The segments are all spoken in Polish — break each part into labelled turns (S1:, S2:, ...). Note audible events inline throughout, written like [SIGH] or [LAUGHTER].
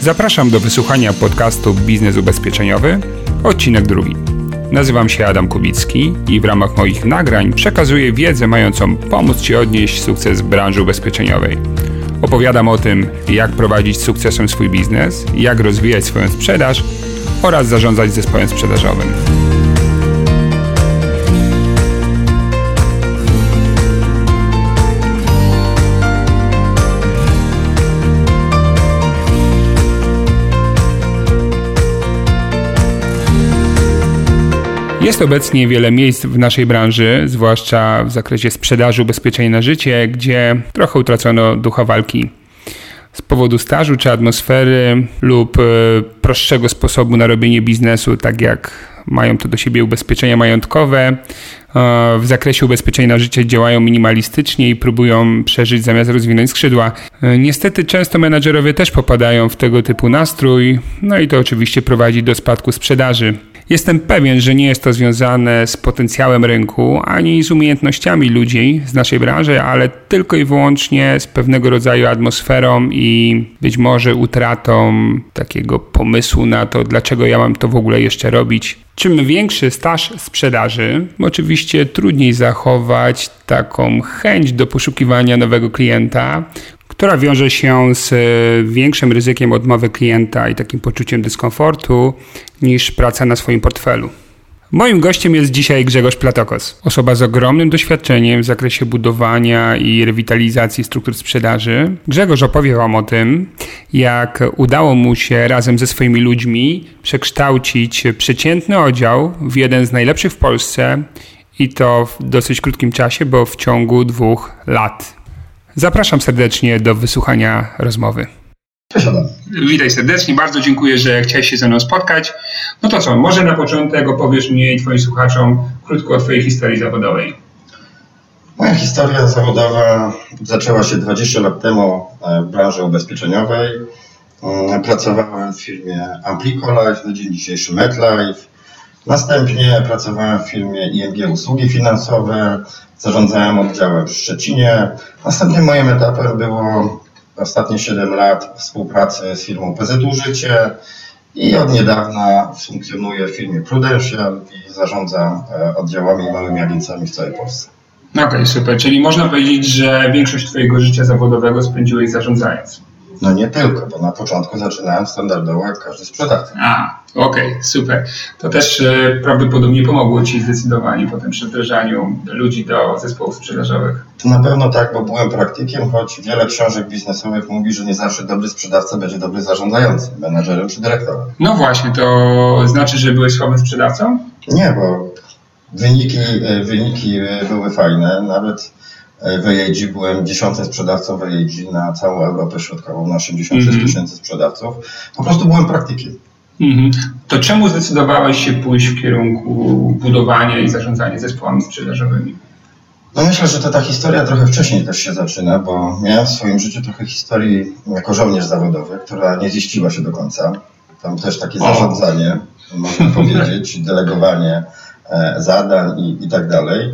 S1: Zapraszam do wysłuchania podcastu Biznes Ubezpieczeniowy, odcinek drugi. Nazywam się Adam Kubicki i w ramach moich nagrań przekazuję wiedzę mającą pomóc Ci odnieść sukces w branży ubezpieczeniowej. Opowiadam o tym, jak prowadzić sukcesem swój biznes, jak rozwijać swoją sprzedaż oraz zarządzać zespołem sprzedażowym. Jest obecnie wiele miejsc w naszej branży, zwłaszcza w zakresie sprzedaży ubezpieczeń na życie, gdzie trochę utracono ducha walki. Z powodu stażu czy atmosfery lub e, prostszego sposobu na robienie biznesu, tak jak mają to do siebie ubezpieczenia majątkowe. E, w zakresie ubezpieczeń na życie działają minimalistycznie i próbują przeżyć zamiast rozwinąć skrzydła. E, niestety często menadżerowie też popadają w tego typu nastrój, no i to oczywiście prowadzi do spadku sprzedaży. Jestem pewien, że nie jest to związane z potencjałem rynku ani z umiejętnościami ludzi z naszej branży, ale tylko i wyłącznie z pewnego rodzaju atmosferą i być może utratą takiego pomysłu na to, dlaczego ja mam to w ogóle jeszcze robić. Czym większy staż sprzedaży, oczywiście trudniej zachować taką chęć do poszukiwania nowego klienta, która wiąże się z e, większym ryzykiem odmowy klienta i takim poczuciem dyskomfortu niż praca na swoim portfelu. Moim gościem jest dzisiaj Grzegorz Platokos, osoba z ogromnym doświadczeniem w zakresie budowania i rewitalizacji struktur sprzedaży. Grzegorz opowie Wam o tym, jak udało mu się razem ze swoimi ludźmi przekształcić przeciętny oddział w jeden z najlepszych w Polsce i to w dosyć krótkim czasie, bo w ciągu dwóch lat. Zapraszam serdecznie do wysłuchania rozmowy.
S2: Cześć Adam.
S1: Witaj serdecznie, bardzo dziękuję, że chciałeś się ze mną spotkać. No to co, może na początek opowiesz mnie i Twoim słuchaczom krótko o Twojej historii zawodowej.
S2: Moja historia zawodowa zaczęła się 20 lat temu w branży ubezpieczeniowej. Mm, pracowałem w firmie Amplico Life, na dzień dzisiejszy MetLife. Następnie pracowałem w firmie ING Usługi Finansowe, zarządzałem oddziałem w Szczecinie. Następnym moim etapem było ostatnie 7 lat współpracy z firmą PZU Życie i od niedawna funkcjonuję w firmie Prudential i zarządzam e, oddziałami i małymi agencjami w całej Polsce.
S1: Okej, okay, super. Czyli można powiedzieć, że większość Twojego życia zawodowego spędziłeś zarządzając.
S2: No nie tylko, bo na początku zaczynałem standardowo jak każdy sprzedawca.
S1: A, okej, okay, super. To też e, prawdopodobnie pomogło Ci zdecydowanie po tym wdrażaniu ludzi do zespołów sprzedażowych.
S2: To na pewno tak, bo byłem praktykiem, choć wiele książek biznesowych mówi, że nie zawsze dobry sprzedawca będzie dobry zarządzający, menedżerem czy dyrektorem.
S1: No właśnie, to znaczy, że byłeś słabym sprzedawcą?
S2: Nie, bo wyniki, e, wyniki e, były fajne, nawet w AIG byłem dziesiątym sprzedawcą w AIG na całą Europę Środkową, na 86 mm -hmm. tysięcy sprzedawców. Po prostu byłem praktykiem. Mm -hmm.
S1: To czemu zdecydowałeś się pójść w kierunku budowania i zarządzania zespołami sprzedażowymi?
S2: No myślę, że to ta historia trochę wcześniej też się zaczyna, bo miałem w swoim życiu trochę historii jako żołnierz zawodowy, która nie ziściła się do końca. Tam też takie o. zarządzanie, można powiedzieć, delegowanie e, zadań i, i tak dalej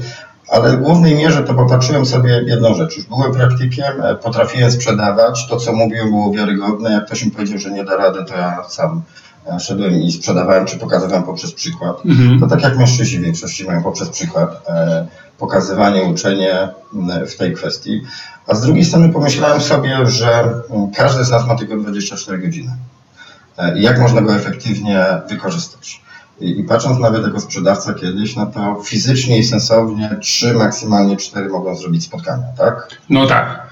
S2: ale w głównej mierze to popatrzyłem sobie jedną rzecz. Już byłem praktykiem, e, potrafiłem sprzedawać. To, co mówiłem, było wiarygodne. Jak ktoś mi powiedział, że nie da rady, to ja sam e, szedłem i sprzedawałem, czy pokazywałem poprzez przykład. Mhm. To tak jak mężczyźni w większości mają poprzez przykład e, pokazywanie, uczenie w tej kwestii. A z drugiej strony pomyślałem sobie, że każdy z nas ma tylko 24 godziny. Jak można go efektywnie wykorzystać? I, I, patrząc nawet jako sprzedawca kiedyś, no to fizycznie i sensownie trzy, maksymalnie cztery mogą zrobić spotkania, tak?
S1: No tak.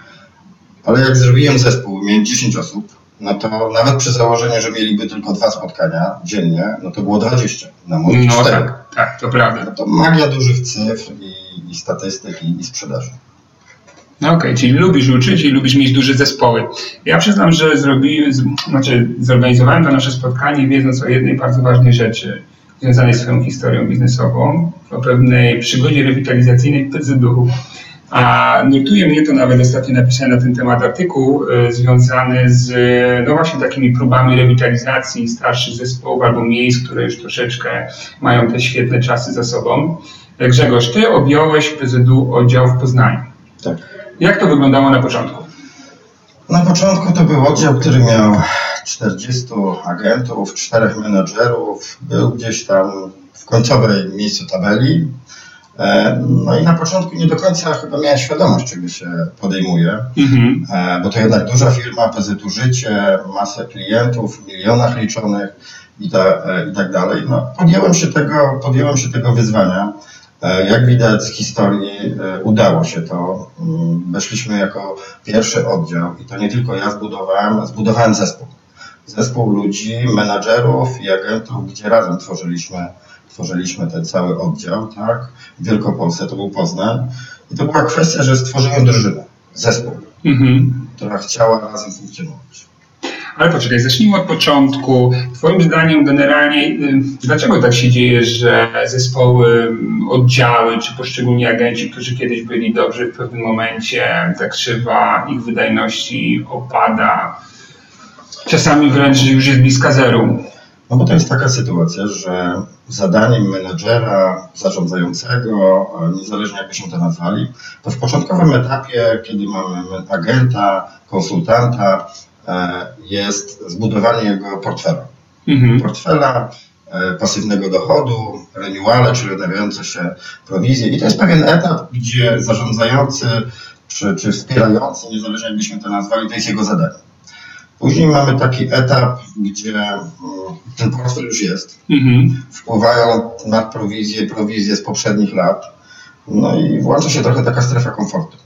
S2: Ale jak zrobiłem zespół, miałem 10 osób, no to nawet przy założeniu, że mieliby tylko dwa spotkania dziennie, no to było 20 na może
S1: No 4. tak, tak, to prawda. No
S2: to magia dużych cyfr i, i statystyk i, i sprzedaży.
S1: No okej, okay, czyli lubisz uczyć i lubisz mieć duże zespoły. Ja przyznam, że zrobi, znaczy zorganizowałem to nasze spotkanie wiedząc o jednej bardzo ważnej rzeczy związanej z swoją historią biznesową, o pewnej przygodzie rewitalizacyjnej PZU. A nurtuje mnie to nawet ostatnio napisałem na ten temat artykuł y, związany z no właśnie takimi próbami rewitalizacji starszych zespołów albo miejsc, które już troszeczkę mają te świetne czasy za sobą. Grzegorz, ty objąłeś PZU oddział w Poznaniu.
S2: Tak.
S1: Jak to wyglądało na początku?
S2: Na początku to był oddział, który miał 40 agentów, czterech menedżerów, był gdzieś tam w końcowej miejscu tabeli. E, no i na początku nie do końca chyba miałem świadomość, czego się podejmuje, mhm. E, bo to jednak duża firma, PZU Życie, masę klientów, w milionach liczonych i, ta, i tak dalej. No, podjąłem, się tego, podjąłem się tego wyzwania. Jak widać z historii udało się to. Mm, weszliśmy jako pierwszy oddział i to nie tylko ja zbudowałem, zbudowałem zespół zespół ludzi, menadżerów i agentów, gdzie razem tworzyliśmy, tworzyliśmy ten cały oddział, tak? W Wielkopolsce to był Poznań. I to była kwestia, że stworzyłem drużynę, zespół, mhm. która chciała razem funkcjonować.
S1: Ale poczekaj, zacznijmy od początku. Twoim zdaniem generalnie, y, dlaczego tak się dzieje, że zespoły, oddziały, czy poszczególni agenci, którzy kiedyś byli dobrzy w pewnym momencie, ta krzywa ich wydajności opada? Czasami wręcz już jest bliska zeru.
S2: No bo to jest taka sytuacja, że zadaniem menedżera, zarządzającego, niezależnie jak byśmy to nazwali, to w początkowym etapie, kiedy mamy agenta, konsultanta, e, jest zbudowanie jego portfela. Mhm. Portfela e, pasywnego dochodu, renewale, czyli odnawiające się prowizje. I to jest pewien etap, gdzie zarządzający czy, czy wspierający, niezależnie jak byśmy to nazwali, to jest jego zadanie. Później mamy taki etap, gdzie mm, ten portfel już jest. Mhm. Wpływają na prowizję, prowizję z poprzednich lat. No i włącza się trochę taka strefa komfortu,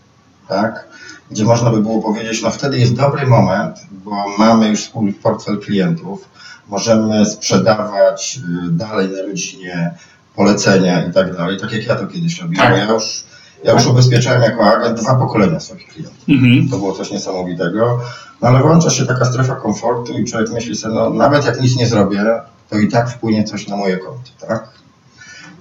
S2: tak? Gdzie można by było powiedzieć, no wtedy jest dobry moment, bo mamy już swój portfel klientów, możemy sprzedawać y, dalej na rodzinie polecenia i tak dalej, tak jak ja to kiedyś robiłem. Tak. Ja już ja już ubezpieczałem jako agent dwa pokolenia swoich klientów. Mhm. To było coś niesamowitego. No ale włącza się taka strefa komfortu i człowiek myśli sobie, no nawet jak nic nie zrobię, to i tak wpłynie coś na moje konto, tak?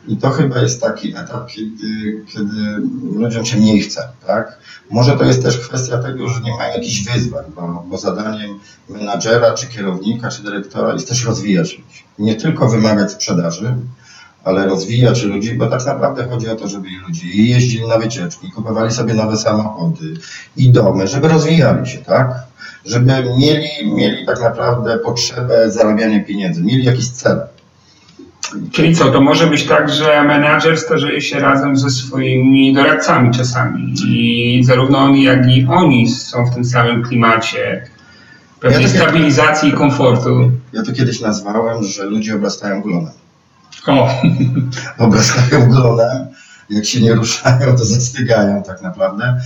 S2: I to chyba jest taki etap, kiedy, kiedy ludziom się mniej chce, tak? Może to jest też kwestia tego, że nie mają jakichś wyzwań, bo, bo zadaniem menadżera, czy kierownika, czy dyrektora jest też rozwijać ludzi. Nie tylko wymagać sprzedaży, ale rozwijać ludzi, bo tak naprawdę chodzi o to, żeby ludzie jeździli na wycieczki, kupowali sobie nowe samochody i domy, żeby rozwijali się, tak? Żeby mieli, mieli tak naprawdę potrzebę zarabiania pieniędzy, mieli jakiś cel.
S1: Czyli co, to może być tak, że menadżer starzeje się razem ze swoimi doradcami czasami i zarówno oni, jak i oni są w tym samym klimacie pewnej ja stabilizacji i komfortu.
S2: Ja to kiedyś nazwałem, że ludzie obrastają glonem. O. [LAUGHS] Glonem, jak się nie ruszają, to zastygają tak naprawdę.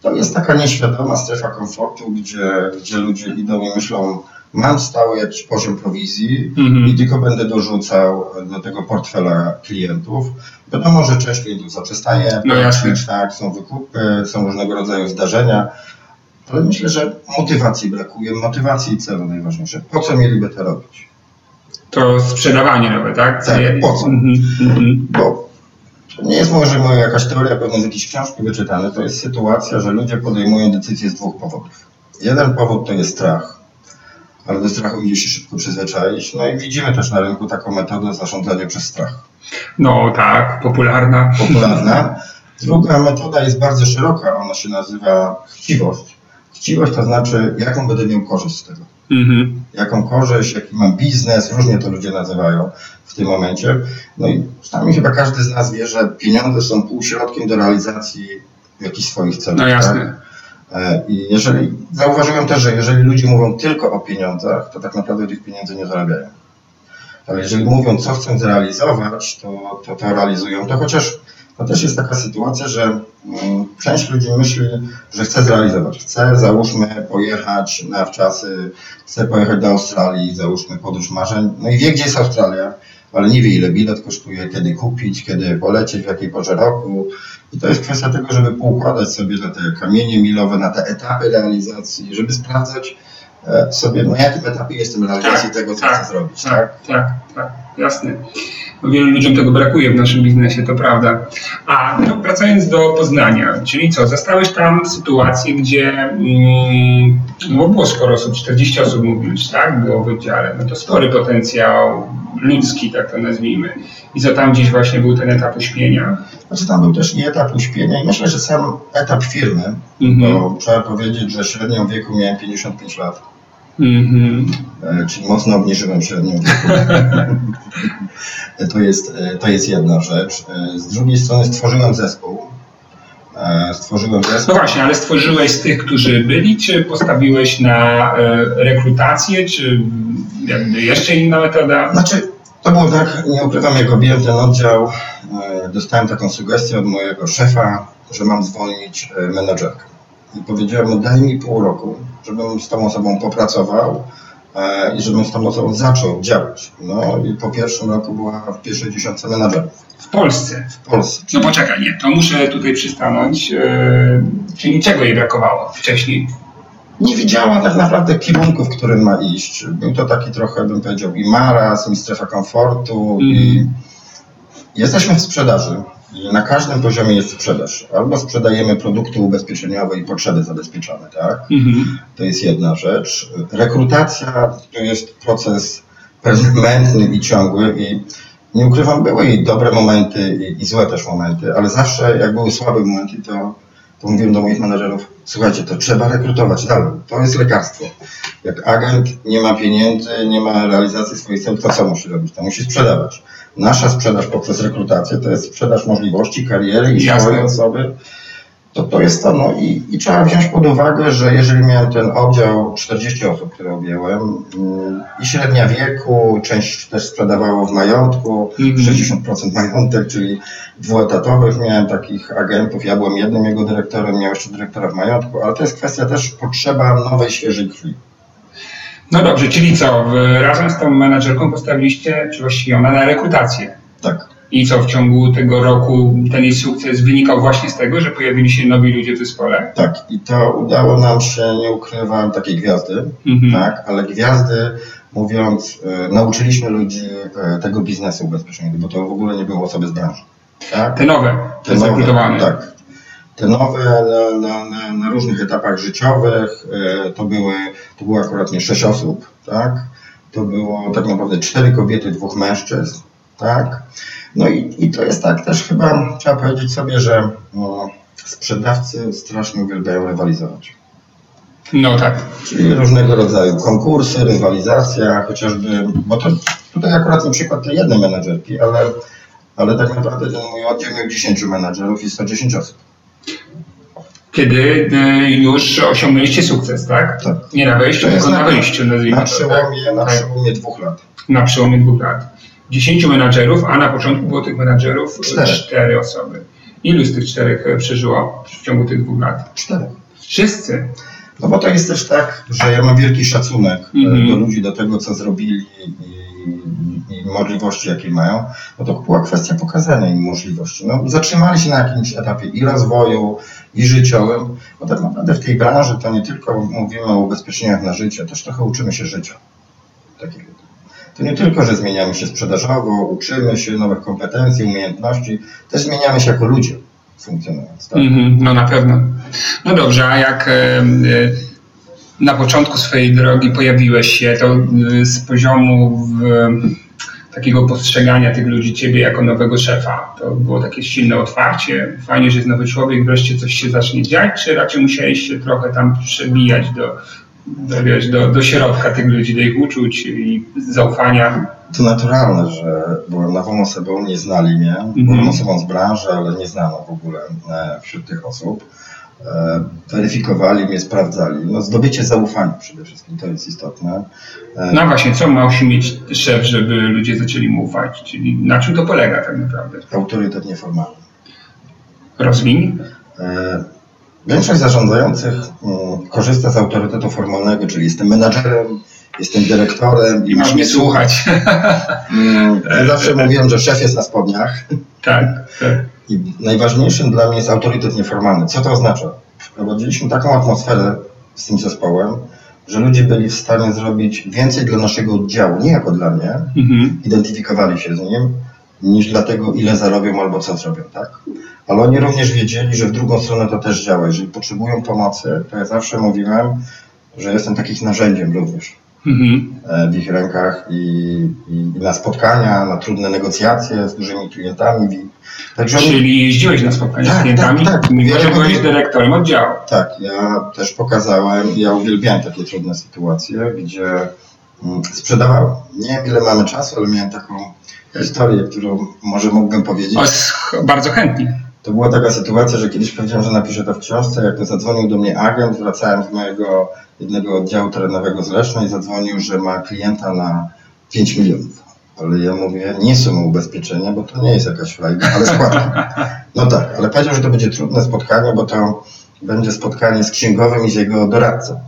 S2: To jest taka nieświadoma strefa komfortu, gdzie, gdzie ludzie idą i myślą, mam stały jakiś poziom prowizji mm-hmm. i tylko będę dorzucał do tego portfela klientów. Wiadomo, że część klientów zaprzestaje no tak, są wykupy, są różnego rodzaju zdarzenia, ale myślę, że motywacji brakuje, motywacji i celu najważniejsze. Po co mieliby to robić?
S1: To sprzedawanie nawet, tak?
S2: Tak, po co? Mm-hmm. Bo to nie jest może moja jakaś teoria, pewnie z jakiejś książki wyczytane, to jest sytuacja, że ludzie podejmują decyzje z dwóch powodów. Jeden powód to jest strach, ale do strachu idzie się szybko przyzwyczaić. No i widzimy też na rynku taką metodę zarządzania przez strach.
S1: No tak, popularna.
S2: Popularna. [LAUGHS] Druga metoda jest bardzo szeroka, ona się nazywa chciwość. Chciwość to znaczy, jaką będę miał korzyść z tego. Mhm. Jaką korzyść, jaki mam biznes, różnie to ludzie nazywają w tym momencie. No i przynajmniej chyba każdy z nas wie, że pieniądze są półśrodkiem do realizacji jakichś swoich celów.
S1: No jasne. Tak?
S2: I jeżeli, zauważyłem też, że jeżeli ludzie mówią tylko o pieniądzach, to tak naprawdę tych pieniędzy nie zarabiają. Ale jeżeli mówią, co chcą zrealizować, to, to to realizują. To chociaż to też jest taka sytuacja, że mm, część ludzi myśli, że chce zrealizować. Chce, załóżmy, pojechać na wczasy, chce pojechać do Australii, załóżmy podróż marzeń. No i wie, gdzie jest Australia, ale nie wie, ile bilet kosztuje, kiedy kupić, kiedy polecieć, w jakiej porze roku. I to jest kwestia tego, żeby poukładać sobie na te kamienie milowe, na te etapy realizacji, żeby sprawdzać sobie, na jakim etapie jestem realizacji tak, tego, co tak, chcę zrobić.
S1: Tak, tak, tak, tak jasne. Wielu ludziom tego brakuje w naszym biznesie, to prawda. A no, wracając do Poznania, czyli co, zastałeś tam sytuację, gdzie mm, no było sporo osób, 40 osób mówisz, tak, było w oddziale, no to spory potencjał ludzki, tak to nazwijmy. I co tam gdzieś właśnie był ten etap uśpienia?
S2: Znaczy tam był też nie etap uśpienia i myślę, że sam etap firmy, mhm. bo trzeba powiedzieć, że średnią wieku miałem 55 lat Mm-hmm. Czyli mocno obniżyłem średnią wieku. [LAUGHS] to, jest, to jest jedna rzecz. Z drugiej strony stworzyłem zespół, stworzyłem zespół.
S1: No właśnie, ale stworzyłeś z tych, którzy byli, czy postawiłeś na rekrutację, czy jeszcze inna metoda?
S2: Znaczy, to było tak, nie ukrywam, jak objąłem ten oddział, dostałem taką sugestię od mojego szefa, że mam zwolnić menedżerkę. I powiedziałem mu, daj mi pół roku, żebym z tą osobą popracował e, i żebym z tą osobą zaczął działać. No i po pierwszym roku była w pierwszej dziesiątce menadżerów.
S1: W Polsce?
S2: W Polsce.
S1: No poczekaj, nie, to muszę tutaj przystanąć. E, czyli czego jej brakowało wcześniej?
S2: Nie widziała tak naprawdę kierunku, w którym ma iść. Był to taki trochę, bym powiedział, i maraz, i strefa komfortu. Mm. I mhm. Jesteśmy w sprzedaży. I na każdym poziomie jest sprzedaż. Albo sprzedajemy produkty ubezpieczeniowe i potrzeby zabezpieczone, tak? Mhm. To jest jedna rzecz. Rekrutacja to jest proces permanentny i ciągły i nie ukrywam, były i dobre momenty i, i złe też momenty, ale zawsze jak były słabe momenty, to, to mówiłem do moich menedżerów, słuchajcie, to trzeba rekrutować dalej. To jest lekarstwo. Jak agent nie ma pieniędzy, nie ma realizacji swoich celów, to co musi robić? To musi sprzedawać. Nasza sprzedaż poprzez rekrutację to jest sprzedaż możliwości, kariery i swojej osoby. To, to jest to. No i, i trzeba wziąć pod uwagę, że jeżeli miałem ten oddział 40 osób, które objęłem mm, i średnia wieku, część też sprzedawało w majątku, mm -hmm. 60% majątek, czyli dwuetatowych. Miałem takich agentów, ja byłem jednym jego dyrektorem, miał jeszcze dyrektora w majątku, ale to jest kwestia też potrzeba nowej, świeżej krwi.
S1: No dobrze, czyli co, razem z tą menadżerką postawiliście, czy właściwie ona na rekrutację.
S2: Tak.
S1: I co, w ciągu tego roku ten jej sukces wynikał właśnie z tego, że pojawili się nowi ludzie w zespole?
S2: Tak, i to udało nam się, nie ukrywam, takiej gwiazdy, mhm. tak, ale gwiazdy, mówiąc, e, nauczyliśmy ludzi e, tego biznesu ubezpieczonego, bo to w ogóle nie było osoby z branży.
S1: Tak? Te nowe, te, nowe,
S2: Tak, te nowe na, na, na, na, różnych etapach życiowych, e, to, były, to było akurat nie sześć osób, tak? To było tak naprawdę cztery kobiety, dwóch mężczyzn, tak? No i, i to jest tak też chyba, trzeba powiedzieć sobie, że no, sprzedawcy strasznie uwielbiają rywalizować.
S1: No tak.
S2: Czyli różnego rodzaju konkursy, rywalizacja, chociażby, bo to tutaj akurat nie przykład tej jednej menedżerki, ale, ale tak naprawdę ten mój oddział miał 10 menedżerów i 110 osób
S1: kiedy e, już osiągnęliście sukces, tak?
S2: Tak.
S1: Nie na wejściu, tylko na wyjściu,
S2: nazwijmy na przełomie, tak? Na przełomie dwóch lat.
S1: Na przełomie dwóch lat. Dziesięciu menadżerów, a na początku było tych menadżerów cztery, cztery osoby. Ilu z tych czterech e, przeżyło w ciągu tych dwóch lat?
S2: Cztery.
S1: Wszyscy?
S2: No bo to jest też tak, że ja mam wielki szacunek mm -hmm. do ludzi, do tego, co zrobili i możliwości, jakie mają, no to była kwestia pokazania im możliwości. No, zatrzymali się na jakimś etapie i rozwoju, i życiowym, bo tak naprawdę w tej branży to nie tylko mówimy o ubezpieczeniach na życie, też trochę uczymy się życia. To nie tylko, że zmieniamy się sprzedażowo, uczymy się nowych kompetencji, umiejętności, też zmieniamy się jako ludzie funkcjonując. Tak? Mm
S1: -hmm, no na pewno. No dobrze, a jak na początku swojej drogi pojawiłeś się, to e, z poziomu w, takiego postrzegania tych ludzi, ciebie jako nowego szefa? To było takie silne otwarcie, fajnie, że jest nowy człowiek, wreszcie coś się zacznie dziać, czy raczej musiałeś się trochę tam przebijać do, do, wiesz, do, do środka tych ludzi, do ich uczuć i zaufania?
S2: To naturalne, że byłem nową osobą, nie znali mnie, mhm. byłem osobą z branży, ale nie znano w ogóle e, wśród tych osób weryfikowali mnie, sprawdzali. No, zdobycie zaufania przede wszystkim, to jest istotne.
S1: E, no właśnie, co ma musi mieć szef, żeby ludzie zaczęli mu ufać? Czyli na czym to polega tak naprawdę?
S2: Autorytet nieformalny.
S1: Rozwin?
S2: E, większość zarządzających mm, korzysta z autorytetu formalnego, czyli jestem menadżerem, jestem dyrektorem
S1: i masz mnie słuchać.
S2: Mm, ja zawsze mówiłem, że szef jest na spodniach.
S1: Tak, tak.
S2: I najważniejszym dla mnie jest autorytet nieformalny. Co to oznacza? Wprowadziliśmy taką atmosferę z tym zespołem, że ludzie byli w stanie zrobić więcej dla naszego oddziału, nie jako dla mnie, mhm. identyfikowali się z nim, niż dla tego, ile zarobią albo co zrobią, tak? Ale oni również wiedzieli, że w drugą stronę to też działa. Jeżeli potrzebują pomocy, to ja zawsze mówiłem, że jestem takich narzędziem również. Mhm. w ich rękach i, i, na spotkania, na trudne negocjacje z dużymi klientami.
S1: Także Czyli jeździłeś na spotkania tak, z klientami, tak, tak. mimo że byłeś dyrektorem oddziału.
S2: Tak, ja też pokazałem, ja uwielbiałem takie trudne sytuacje, gdzie mm, sprzedawałem. Nie wiem ile mamy czasu, ale miałem taką historię, którą może mógłbym powiedzieć.
S1: O, bardzo chętnie.
S2: To była taka sytuacja, że kiedyś powiedziałem, że napiszę to w książce. Jak to zadzwonił do mnie agent, wracałem z mojego jednego oddziału terenowego z Leszna zadzwonił, że ma klienta na 5 milionów. Ale ja mówię, nie są ubezpieczenia, bo to nie jest jakaś frajda, ale składki. No tak, ale powiedział, że to będzie trudne spotkanie, bo to będzie spotkanie z księgowym i z jego doradcą.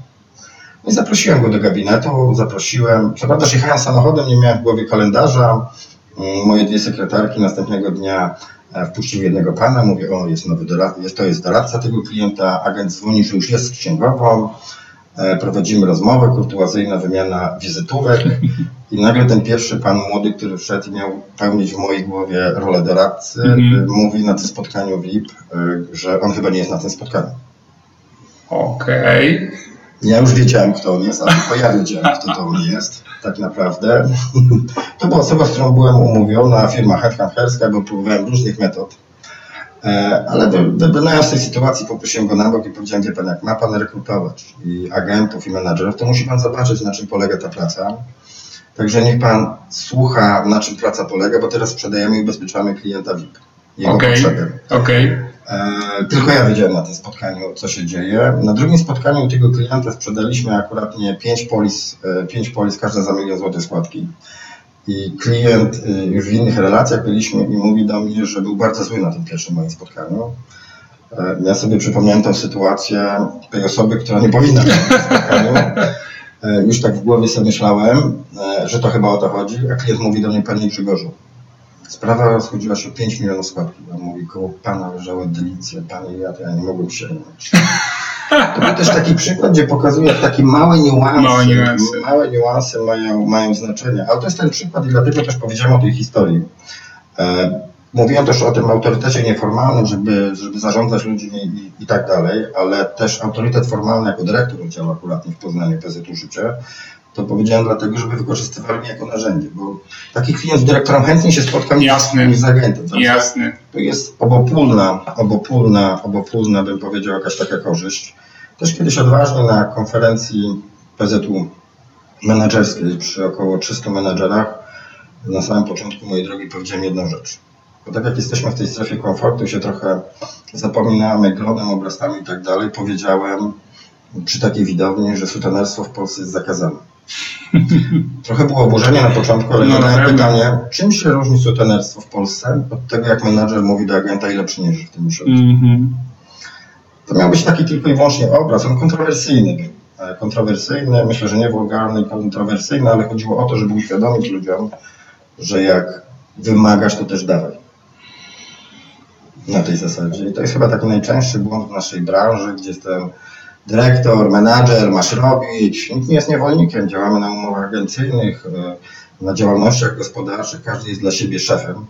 S2: I zaprosiłem go do gabinetu, zaprosiłem. Co prawda jechałem samochodem, nie miałem w głowie kalendarza. Mm, moje dwie sekretarki następnego dnia e, wpuściły jednego pana, mówię, o jest nowy doradca, jest, to jest doradca tego klienta, agent dzwoni, że już jest z księgową, prowadzimy rozmowę, kurtuazyjna wymiana wizytówek i nagle ten pierwszy pan młody, który wszedł i miał pełnić w mojej głowie rolę doradcy, mm -hmm. mówi na tym spotkaniu VIP, że on chyba nie jest na tym spotkaniu.
S1: Okej. Okay.
S2: Ja już wiedziałem, kto on jest, ale tylko ja wiedziałem, kto to on jest, tak naprawdę. To była osoba, z którą byłem umówiona, firma headhunterska, bo próbowałem różnych metod. E, ale wybrnąłem tej sytuacji, poprosiłem go na bok i powiedziałem, wie pan, jak ma pan rekrutować i agentów, i menadżerów, to musi pan zobaczyć, na czym polega ta praca. Także niech pan słucha, na czym praca polega, bo teraz sprzedajemy i ubezpieczamy klienta VIP. Jego okay. potrzeby.
S1: Okay.
S2: E, tylko ja wiedziałem na tym spotkaniu, co się dzieje. Na drugim spotkaniu tego klienta sprzedaliśmy akurat nie 5 polis, 5 e, polis, każda za milion złotych składki. I klient e, już w innych relacjach byliśmy i mówi do mnie, że był bardzo zły na tym pierwszym moim spotkaniu. Ja sobie przypomniałem tę sytuację tej osoby, która nie powinna być na spotkaniu. Już tak w głowie sobie myślałem, że to chyba o to chodzi, a klient mówi do mnie, panie Grzegorzu, Sprawa rozchodziła się o 5 milionów składki. On mówi, koło pana leżały delicje, panie ja, ja nie mogłem sięgnąć. To był też taki przykład, gdzie pokazuje, jak takie małe niuanse, małe niuanse, małe niuanse mają, mają znaczenie. Ale to jest ten przykład i dlatego też powiedziałem o tej historii. E, mówiłem też o tym autorytecie nieformalnym, żeby, żeby zarządzać ludźmi i, i tak dalej, ale też autorytet formalny jako dyrektor oddziału akuratnie w Poznaniu PZU Życie to powiedziałem dlatego, żeby wykorzystywali mnie jako narzędzie, bo taki klient z dyrektorem chętnie się spotka
S1: Jasny.
S2: niż z agentem.
S1: Także Jasny.
S2: To jest obopólna, obopólna, obopólna, bym powiedział, jakaś taka korzyść. Też kiedyś odważnie na konferencji PZU menedżerskiej przy około 300 menedżerach na samym początku mojej drogi powiedziałem jedną rzecz. Bo tak jak jesteśmy w tej strefie komfortu, się trochę zapominamy glonem, obrazami i tak dalej, powiedziałem przy takiej widowni, że sutenerstwo w Polsce jest zakazane. [LAUGHS] Trochę było oburzenie na początku, ale no, zadałem pytanie, czym się różni sutenerstwo w Polsce od tego, jak menadżer mówi do agenta, ile przyniesiesz w tym miesiącu. Mm -hmm. To miał być taki tylko i wyłącznie obraz, on kontrowersyjny. E, kontrowersyjny, myślę, że nie wulgarny, kontrowersyjny, ale chodziło o to, żeby uświadomić ludziom, że jak wymagasz, to też dawaj. Na tej zasadzie. I to jest chyba taki najczęstszy błąd w naszej branży, gdzie jestem dyrektor, menadżer, masz robić. Nikt nie jest niewolnikiem. Działamy na umowach agencyjnych, e, na działalnościach gospodarczych. Każdy jest dla siebie szefem.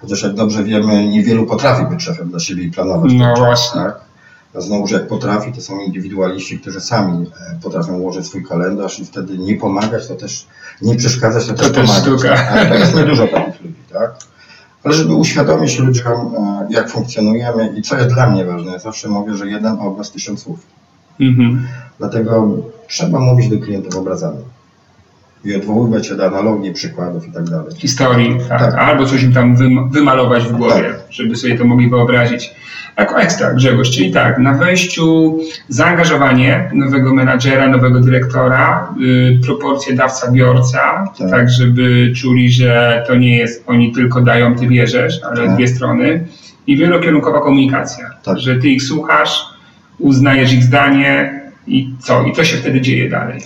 S2: Chociaż jak dobrze wiemy, niewielu potrafi być szefem dla siebie i planować.
S1: No właśnie.
S2: Tak? A znowuż jak potrafi, to są indywidualiści, którzy sami e, potrafią ułożyć swój kalendarz i wtedy nie pomagać, to też nie przeszkadzać, to, to też pomagać. Sztuka. Ale to jest niedużo takich ludzi, tak? Ale żeby uświadomić ludziom, e, jak funkcjonujemy i co jest dla mnie ważne, ja zawsze mówię, że jeden obraz, tysiąc słów. Mhm. Dlatego trzeba mówić do klientów obrazami i odwoływać się do analogii, przykładów i tak dalej.
S1: Historii, tak. tak. Albo coś im tam wymalować w głowie, tak. żeby sobie to mogli wyobrazić. Jako ekstra, Grzegorz, czyli tak, na wejściu zaangażowanie nowego menadżera, nowego dyrektora, yy, proporcje dawca-biorca, tak. tak. żeby czuli, że to nie jest oni tylko dają, ty bierzesz, ale tak. dwie strony i wielokierunkowa komunikacja, tak. że ty ich słuchasz, uznajesz ich zdanie i co? I co się wtedy dzieje dalej?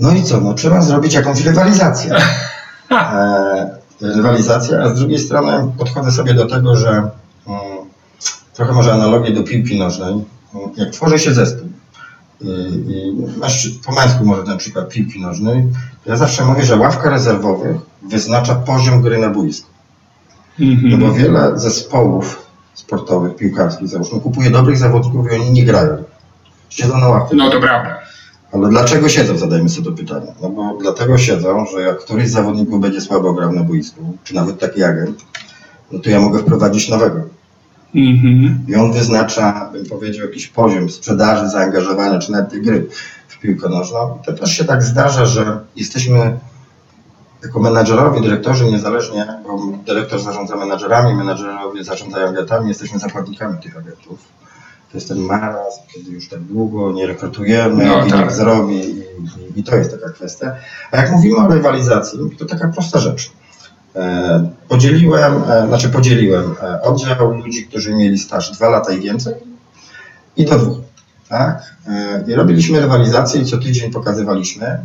S2: No i co? No trzeba zrobić jakąś rywalizację. [LAUGHS] e, rywalizacja, a z drugiej strony podchodzę sobie do tego, że mm, trochę może analogię do piłki nożnej. Jak tworzy się zespół i, i masz po męsku może ten przykład piłki nożnej, ja zawsze mówię, że ławka rezerwowych wyznacza poziom gry na boisku. Mm -hmm. No bo wiele zespołów sportowych, piłkarskich załóżmy, kupuje dobrych zawodników i oni nie grają. Siedzą na ławce.
S1: No to prawda.
S2: Ale dlaczego siedzą, zadajmy sobie to pytanie. No bo dlatego siedzą, że jak któryś z zawodników będzie słabo grał na boisku, czy nawet taki agent, no to ja mogę wprowadzić nowego.
S1: Mhm.
S2: I on wyznacza, bym powiedział, jakiś poziom sprzedaży, zaangażowania, czy nawet gry w piłkę nożną. I to też się tak zdarza, że jesteśmy jako menadżerowie, dyrektorzy niezależnie, bo dyrektor zarządza menadżerami, menadżerowie zarządzają agentami, jesteśmy zakładnikami tych agentów. To jest ten marazm, kiedy już tak długo nie rekrutujemy,
S1: No,
S2: i
S1: tak.
S2: nikt zrobi i, i, to jest taka kwestia. A jak mówimy o rywalizacji, to taka prosta rzecz. E, Podzieliłem, e, znaczy podzieliłem e, oddział ludzi, którzy mieli staż dwa lata i więcej i do dwóch. Tak? I robiliśmy rywalizację i co tydzień pokazywaliśmy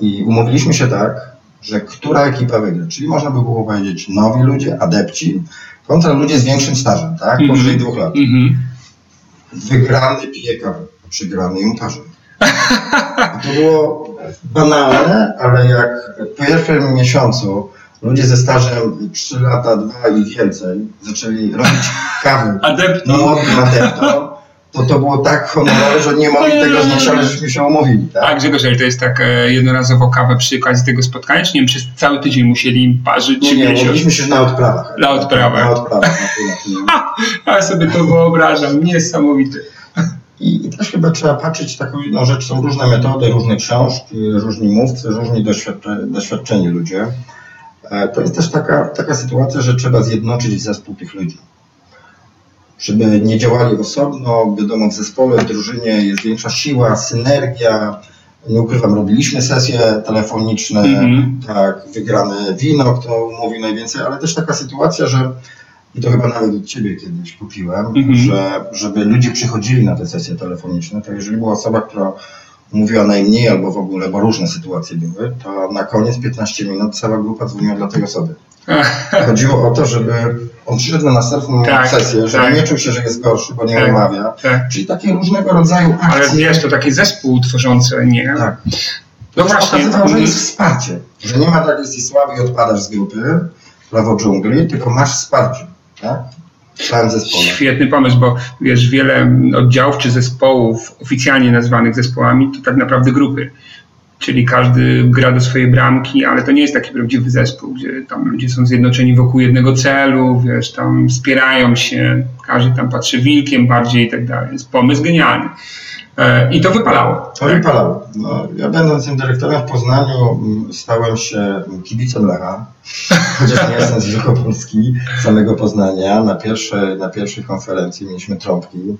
S2: i umówiliśmy się tak, że która ekipa wygra. Czyli można by było powiedzieć nowi ludzie, adepci, kontra ludzie z większym stażem, tak?
S1: Mhm.
S2: Powyżej dwóch lat.
S1: Mhm.
S2: Wygrany pije kawę, przegrany ją. To było banalne, ale jak po pierwszym miesiącu ludzie ze stażem 3 lata, 2 i więcej zaczęli robić kawy
S1: Adept.
S2: młodym adeptom, to to było tak honorowe, że nie mogli tego znieść, ale żeśmy się umówili.
S1: A
S2: Tak?
S1: Grzegorz, ale to jest tak e, jednorazowo kawę przy okazji tego spotkania, czy nie wiem, przez cały tydzień musieli im parzyć,
S2: Nie,
S1: czy
S2: nie,
S1: miesiąc?
S2: umówiliśmy się na odprawach.
S1: Na odprawach.
S2: Na odprawach. [LAUGHS]
S1: Ja sobie to wyobrażam, niesamowite.
S2: I, I też chyba trzeba patrzeć taką jedną rzecz, są różne metody, różne książki, różni mówcy, różni doświadcze, doświadczeni ludzie. E, To jest też taka, taka sytuacja, że trzeba zjednoczyć zespół tych ludzi. Żeby nie działali osobno, wiadomo, w zespole, w drużynie jest większa siła, synergia. Nie ukrywam, robiliśmy sesje telefoniczne,
S1: Mhm.
S2: tak, wygrane wino, kto mówił najwięcej, ale też taka sytuacja, że i to chyba nawet od Ciebie kiedyś kupiłem,
S1: Mhm.
S2: że żeby ludzie przychodzili na te sesje telefoniczne, to jeżeli była osoba, która mówiła najmniej albo w ogóle, bo różne sytuacje były, to na koniec 15 minut cała grupa dzwoniła dla tej osoby. [LAUGHS] Chodziło o to, żeby on przyszedł na następną
S1: Tak,
S2: sesję, żeby
S1: tak.
S2: nie czuł się, że jest gorszy, bo nie
S1: Tak. Tak.
S2: Czyli takie różnego rodzaju akcje.
S1: Ale wiesz, to taki zespół tworzący, nie?
S2: Tak.
S1: No
S2: To
S1: właśnie.
S2: pokazywało, że jest wsparcie. Że nie ma tak, jesteś słaby i odpadasz z grupy, prawo dżungli, tylko masz wsparcie. Tak? Całym zespole.
S1: Świetny pomysł, bo wiesz, wiele oddziałów czy zespołów oficjalnie nazwanych zespołami to tak naprawdę grupy. Czyli każdy gra do swojej bramki, ale to nie jest taki prawdziwy zespół, gdzie tam ludzie są zjednoczeni wokół jednego celu, wiesz, tam wspierają się, każdy tam patrzy wilkiem bardziej i tak dalej. Jest pomysł genialny. E, I to wypalało.
S2: To wypalało. No, ja będąc tym dyrektorem w Poznaniu stałem się kibicem Lecha, chociaż nie jestem z Wielkopolski, samego Poznania. Na pierwszej, na pierwszej konferencji mieliśmy trąbki.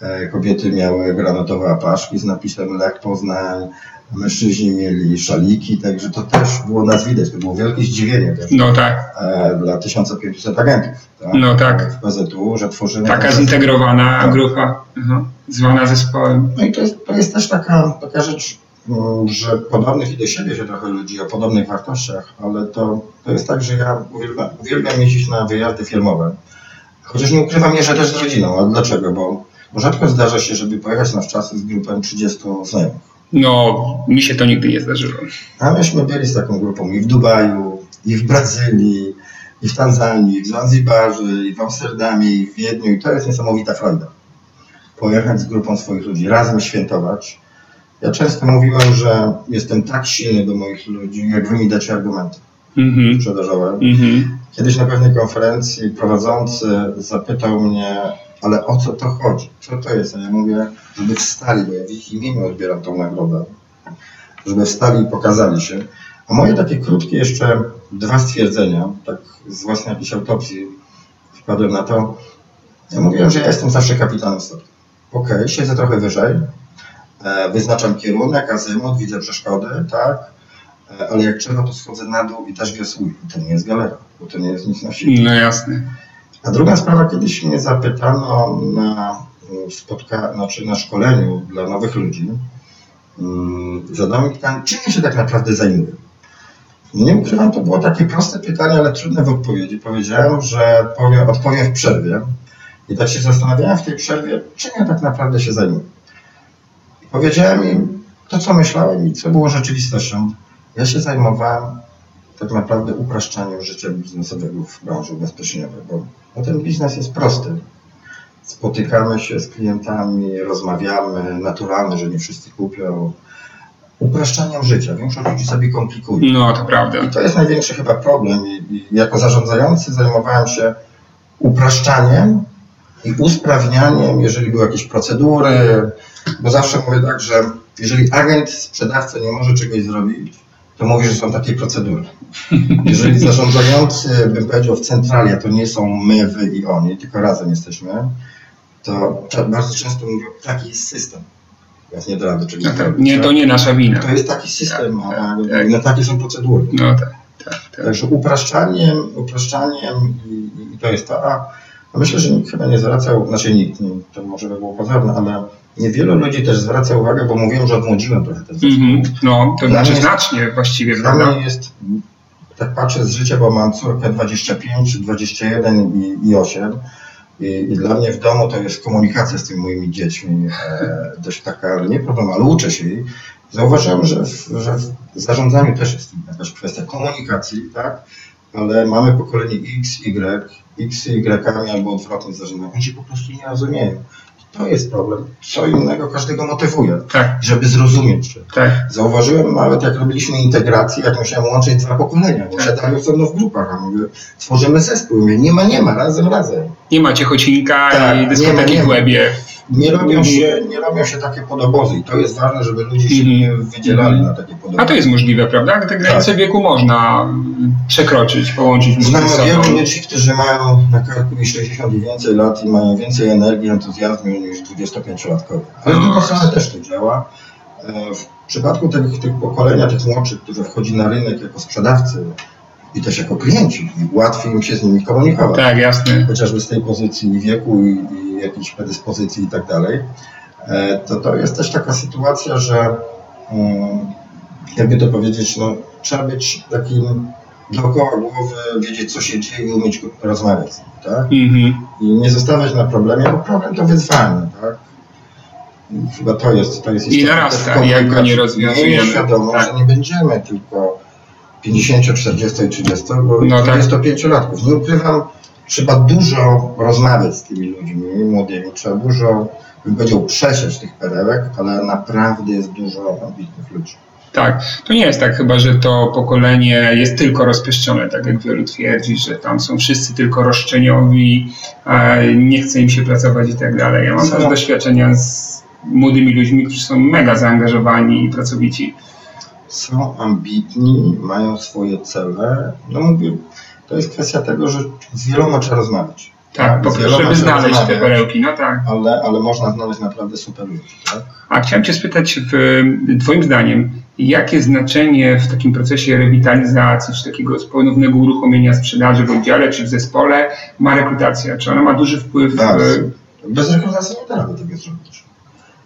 S2: E, Kobiety miały granatowe apaszki z napisem Lech Poznań, mężczyźni mieli szaliki, także to też było nas widać. To było wielkie zdziwienie też
S1: No tak,
S2: e, dla 1500 agentów tak?
S1: No tak.
S2: w PZU, że tworzymy...
S1: taka zintegrowana
S2: Tak.
S1: grupa, aha, zwana zespołem.
S2: No i to jest, to jest też taka, taka rzecz, mm, że podobnych i do siebie się trochę ludzi o podobnych wartościach, ale to, to jest tak, że ja uwielbiam, uwielbiam jeździć na wyjazdy firmowe. Chociaż nie ukrywam, jeżdżę też z rodziną. A dlaczego? Bo, bo rzadko zdarza się, żeby pojechać na wczasy z grupą 30 znajomych.
S1: No, mi się to nigdy nie zdarzyło.
S2: A myśmy byli z taką grupą i w Dubaju, i w Brazylii, i w Tanzanii, i w Zanzibarze, i w Amsterdamie, i w Wiedniu. I to jest niesamowita frajda. Pojechać z grupą swoich ludzi, razem świętować. Ja często mówiłem, że jestem tak silny do moich ludzi, jak wy mi dacie argumenty
S1: Mhm.
S2: sprzedażowe.
S1: Mhm.
S2: Kiedyś na pewnej konferencji prowadzący zapytał mnie, ale o co to chodzi? Co to jest? A ja mówię, żeby wstali, bo ja w ich imieniu odbieram tą nagrodę. Żeby wstali i pokazali się. A moje takie krótkie jeszcze dwa stwierdzenia, tak z własnej jakiejś autopsji wpadłem na to. Ja mówiłem, że ja jestem zawsze kapitanem statku. Okej, siedzę trochę wyżej, e, wyznaczam kierunek, azymut, widzę przeszkody, tak? E, Ale jak trzeba, to schodzę na dół i też wiosłuję. To nie jest galera, bo to nie jest nic na siłę.
S1: No jasne.
S2: A druga sprawa, kiedyś mnie zapytano na spotka- znaczy na szkoleniu dla nowych ludzi, mm, zadano mi pytanie, czym się tak naprawdę zajmuję? Nie ukrywam, to było takie proste pytanie, ale trudne w odpowiedzi. Powiedziałem, że powiem, odpowiem w przerwie. I tak się zastanawiałem w tej przerwie, czym ja tak naprawdę się zajmuję. Powiedziałem im to, co myślałem i co było rzeczywistością. Ja się zajmowałem tak naprawdę upraszczaniem życia biznesowego w branży ubezpieczeniowej, bo, bo ten biznes jest prosty. spotykamy się z klientami, rozmawiamy, naturalne, że nie wszyscy kupią. Upraszczaniem życia. Większość ludzi sobie komplikuje.
S1: No, to prawda.
S2: I to jest największy chyba problem. I, i jako zarządzający zajmowałem się upraszczaniem i usprawnianiem, jeżeli były jakieś procedury, bo zawsze mówię tak, że jeżeli agent, sprzedawca nie może czegoś zrobić, to mówi, że są takie procedury. Jeżeli zarządzający, bym powiedział, w centrali, a to nie są my, wy i oni, tylko razem jesteśmy, to bardzo często mówią, taki jest system. Ja nie rady czegoś
S1: no tak. Nie, to nie nasza wina.
S2: To jest taki system,
S1: Tak,
S2: a
S1: tak,
S2: no, takie są procedury.
S1: No tak, tak, tak.
S2: Także upraszczaniem, upraszczaniem i, i to jest to. A myślę, że nikt chyba nie zwracał, znaczy nikt, to może by było pozorne, ale niewielu ludzi też zwraca uwagę, bo mówiłem, że odmłodziłem trochę ten zespół.
S1: Mhm. No, to znaczy
S2: mnie-
S1: znacznie właściwie,
S2: Dla
S1: prawda?
S2: mnie jest, tak patrzę z życia, bo mam córkę 25, 21 i, i 8. I, I dla mnie w domu to jest komunikacja z tymi moimi dziećmi e, dość taka, nie problem, ale uczę się jej. Zauważyłem, że w, że w zarządzaniu też jest jakaś kwestia komunikacji, tak? Ale mamy pokolenie X, Y, X Y albo odwrotnie zarządzania. Oni się po prostu nie rozumieją. To jest problem. Co innego każdego motywuje,
S1: Tak,
S2: żeby zrozumieć
S1: tak.
S2: Zauważyłem nawet, jak robiliśmy integrację, jak musiałem łączyć dwa pokolenia, bo siadali osobno w grupach, a mówię, tworzymy zespół. Mówię, nie ma, nie ma, razem, razem.
S1: Nie ma ciechocinka
S2: Tak,
S1: i
S2: nie ma,
S1: dyskoteki
S2: nie
S1: w łebie.
S2: Nie robią, się, nie robią się takie podobozy i to jest ważne, żeby ludzie się
S1: Mhm.
S2: nie wydzielali na takie podobozy.
S1: A to jest możliwe, prawda? Te granice wieku można przekroczyć, połączyć
S2: Znam wielu ludzi, którzy mają na karku i 60 i więcej lat i mają więcej energii, entuzjazmu niż 25-latkowie. Ale w
S1: No.
S2: drugą stronę też to działa. E, W przypadku tych, tych pokolenia, tych młodszych, którzy wchodzi na rynek jako sprzedawcy i też jako klienci, łatwiej im się z nimi komunikować.
S1: Tak, jasne.
S2: chociażby z tej pozycji i wieku i, i jakiejś predyspozycji i tak dalej, e, to to jest też taka sytuacja, że mm, jakby to powiedzieć, no, trzeba być takim dookoła głowy, wiedzieć co się dzieje i umieć rozmawiać z nim, tak?
S1: Mhm.
S2: I nie zostawać na problemie, bo problem to wyzwanie, tak? I chyba to jest, to jest
S1: I
S2: istotne
S1: narasta, jak go nie rozwiązujemy.
S2: Miejmy świadomość,
S1: Tak.
S2: że nie będziemy tylko 50, 40 i 30, bo
S1: No tak.
S2: 25-latków. Nie ukrywam, trzeba dużo rozmawiać z tymi ludźmi młodymi, trzeba dużo, bym powiedział, przesiać tych perełek, ale naprawdę jest dużo ambitnych ludzi.
S1: Tak, to nie jest tak chyba, że to pokolenie jest tylko rozpieszczone, tak jak wielu twierdzi, że tam są wszyscy tylko roszczeniowi, e, nie chce im się pracować i tak dalej. Ja mam
S2: Co?
S1: też doświadczenia z młodymi ludźmi, którzy są mega zaangażowani i pracowici.
S2: Są ambitni, mają swoje cele. No mówię, to jest kwestia tego, że z wieloma trzeba rozmawiać.
S1: Tak, po
S2: z
S1: prostu, żeby znaleźć te perełki, no tak.
S2: Ale, ale można znaleźć naprawdę super ludzi, tak?
S1: A chciałem Cię spytać, w, Twoim zdaniem, jakie znaczenie w takim procesie rewitalizacji, czy takiego ponownego uruchomienia sprzedaży w oddziale, czy w zespole ma rekrutacja? Czy ona ma duży wpływ? E,
S2: Bez rekrutacji nie da rady tego zrobić.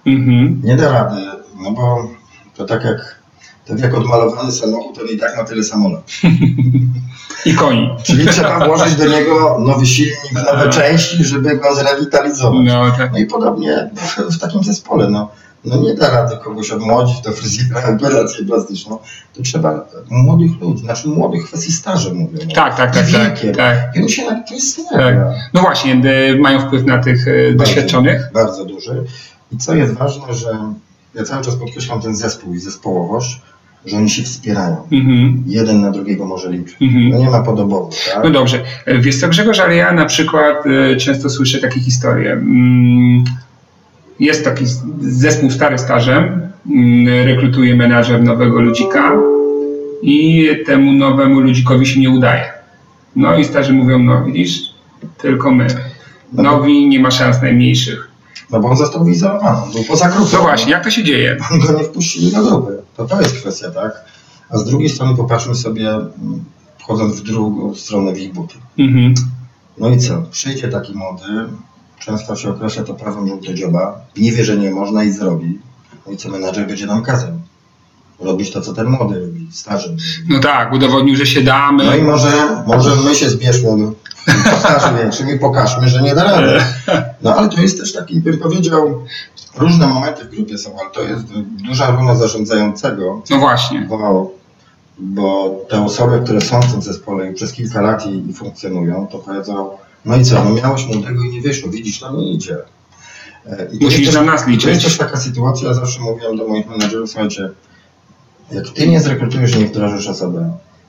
S1: Mhm.
S2: Nie da rady, no bo to tak jak, tak jak odmalowany samochód, to i tak ma tyle samolot. [LAUGHS]
S1: I koni.
S2: Czyli trzeba włożyć do niego nowy silnik, nowe części, żeby go zrewitalizować.
S1: No, tak.
S2: No i podobnie w, w takim zespole. No, no nie da rady kogoś odmłodzić do fryzjera, [LAUGHS] operację plastyczną. To trzeba młodych ludzi, znaczy młodych kwestii staży mówię. No.
S1: tak, tak, tak, tak,
S2: Wiekiem.
S1: tak.
S2: I oni się na to jest
S1: Tak. No właśnie, e, mają wpływ na tych e, doświadczonych.
S2: Bardzo duży. I co jest ważne, że ja cały czas podkreślam ten zespół i zespołowość, że oni się wspierają.
S1: Mhm.
S2: Jeden na drugiego może liczyć.
S1: Mhm.
S2: No nie ma podobowu, tak?
S1: No dobrze. E, Wiesz co, Grzegorz, ale ja na przykład e, często słyszę takie historie. Mm, Jest taki zespół stary stażem, mm, rekrutuje menadżer nowego ludzika i temu nowemu ludzikowi się nie udaje. No i starzy mówią, no widzisz, tylko my. Nowi nie ma szans najmniejszych.
S2: No bo on został wyizolowany, był poza grupą.
S1: No właśnie, jak to się dzieje?
S2: On go nie wpuścili do grupy. To to jest kwestia, tak? A z drugiej strony popatrzmy sobie, mm, wchodząc w drugą stronę w ich buty.
S1: Mhm.
S2: No i co? Przyjdzie taki młody, często się określa to prawem żółte dzioba, nie wie, że nie można i zrobi. No i co menadżer będzie nam kazał? Robić to, co ten młody robi, starzy.
S1: No tak, udowodnił, że się damy.
S2: No i może, może my się zbierzmy po starzy większym i pokażmy, że nie da rady. No ale to jest też taki, bym powiedział, różne momenty w grupie są, ale to jest duża rola zarządzającego,
S1: No właśnie.
S2: bo, bo te osoby, które są w tym zespole i przez kilka lat i, i funkcjonują, to powiedzą, No i co, no miałeś młodego i nie wyszło, widzisz, to nie idzie.
S1: E, I Musisz też, na nas liczyć.
S2: To jest też taka sytuacja, ja zawsze mówiłem do moich menedżerów, słuchajcie, jak ty nie zrekrutujesz, nie wdrażasz osoby,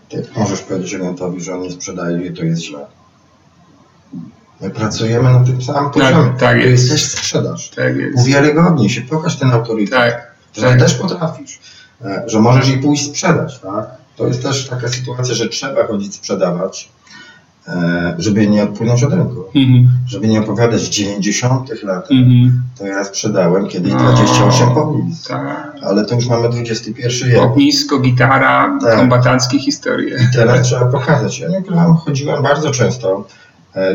S2: ty możesz powiedzieć agentowi, że on nie sprzedaje i to jest źle. My pracujemy na tym samym poziomie. Tak, tak jest. To jest też sprzedaż. Tak jest. Uwiarygodnij się, pokaż ten autorytet. Tak, że tak. też potrafisz. E, że możesz jej pójść sprzedać, tak? To jest też taka sytuacja, że trzeba chodzić sprzedawać, e, żeby nie odpłynąć od rynku. Mhm. Żeby nie opowiadać w 90 latach, mhm. to ja sprzedałem kiedyś no, 28 polis. Tak. Ale to już mamy XXI wiek.
S1: Ognisko, gitara, tak. kombatanckie historie.
S2: I teraz trzeba pokazać. Ja nie chodziłem bardzo często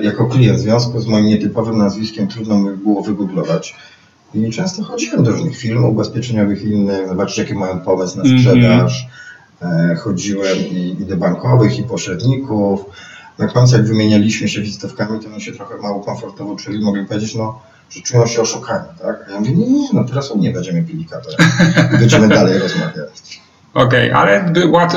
S2: jako klient. W związku z moim nietypowym nazwiskiem trudno mi było wygooglować. I często chodziłem do różnych firm ubezpieczeniowych i innych, zobaczyć jaki mają pomysł na mhm. sprzedaż. Mm -hmm E, chodziłem i, i do bankowych, i pośredników. Na końcu, jak wymienialiśmy się wizytówkami, to oni się trochę mało komfortowo czuli. Mogli powiedzieć, no, że czują się oszukani, tak? A ja mówię, nie, nie, no teraz nie będziemy pili kawę. Będziemy dalej rozmawiać.
S1: Okej, okay, ale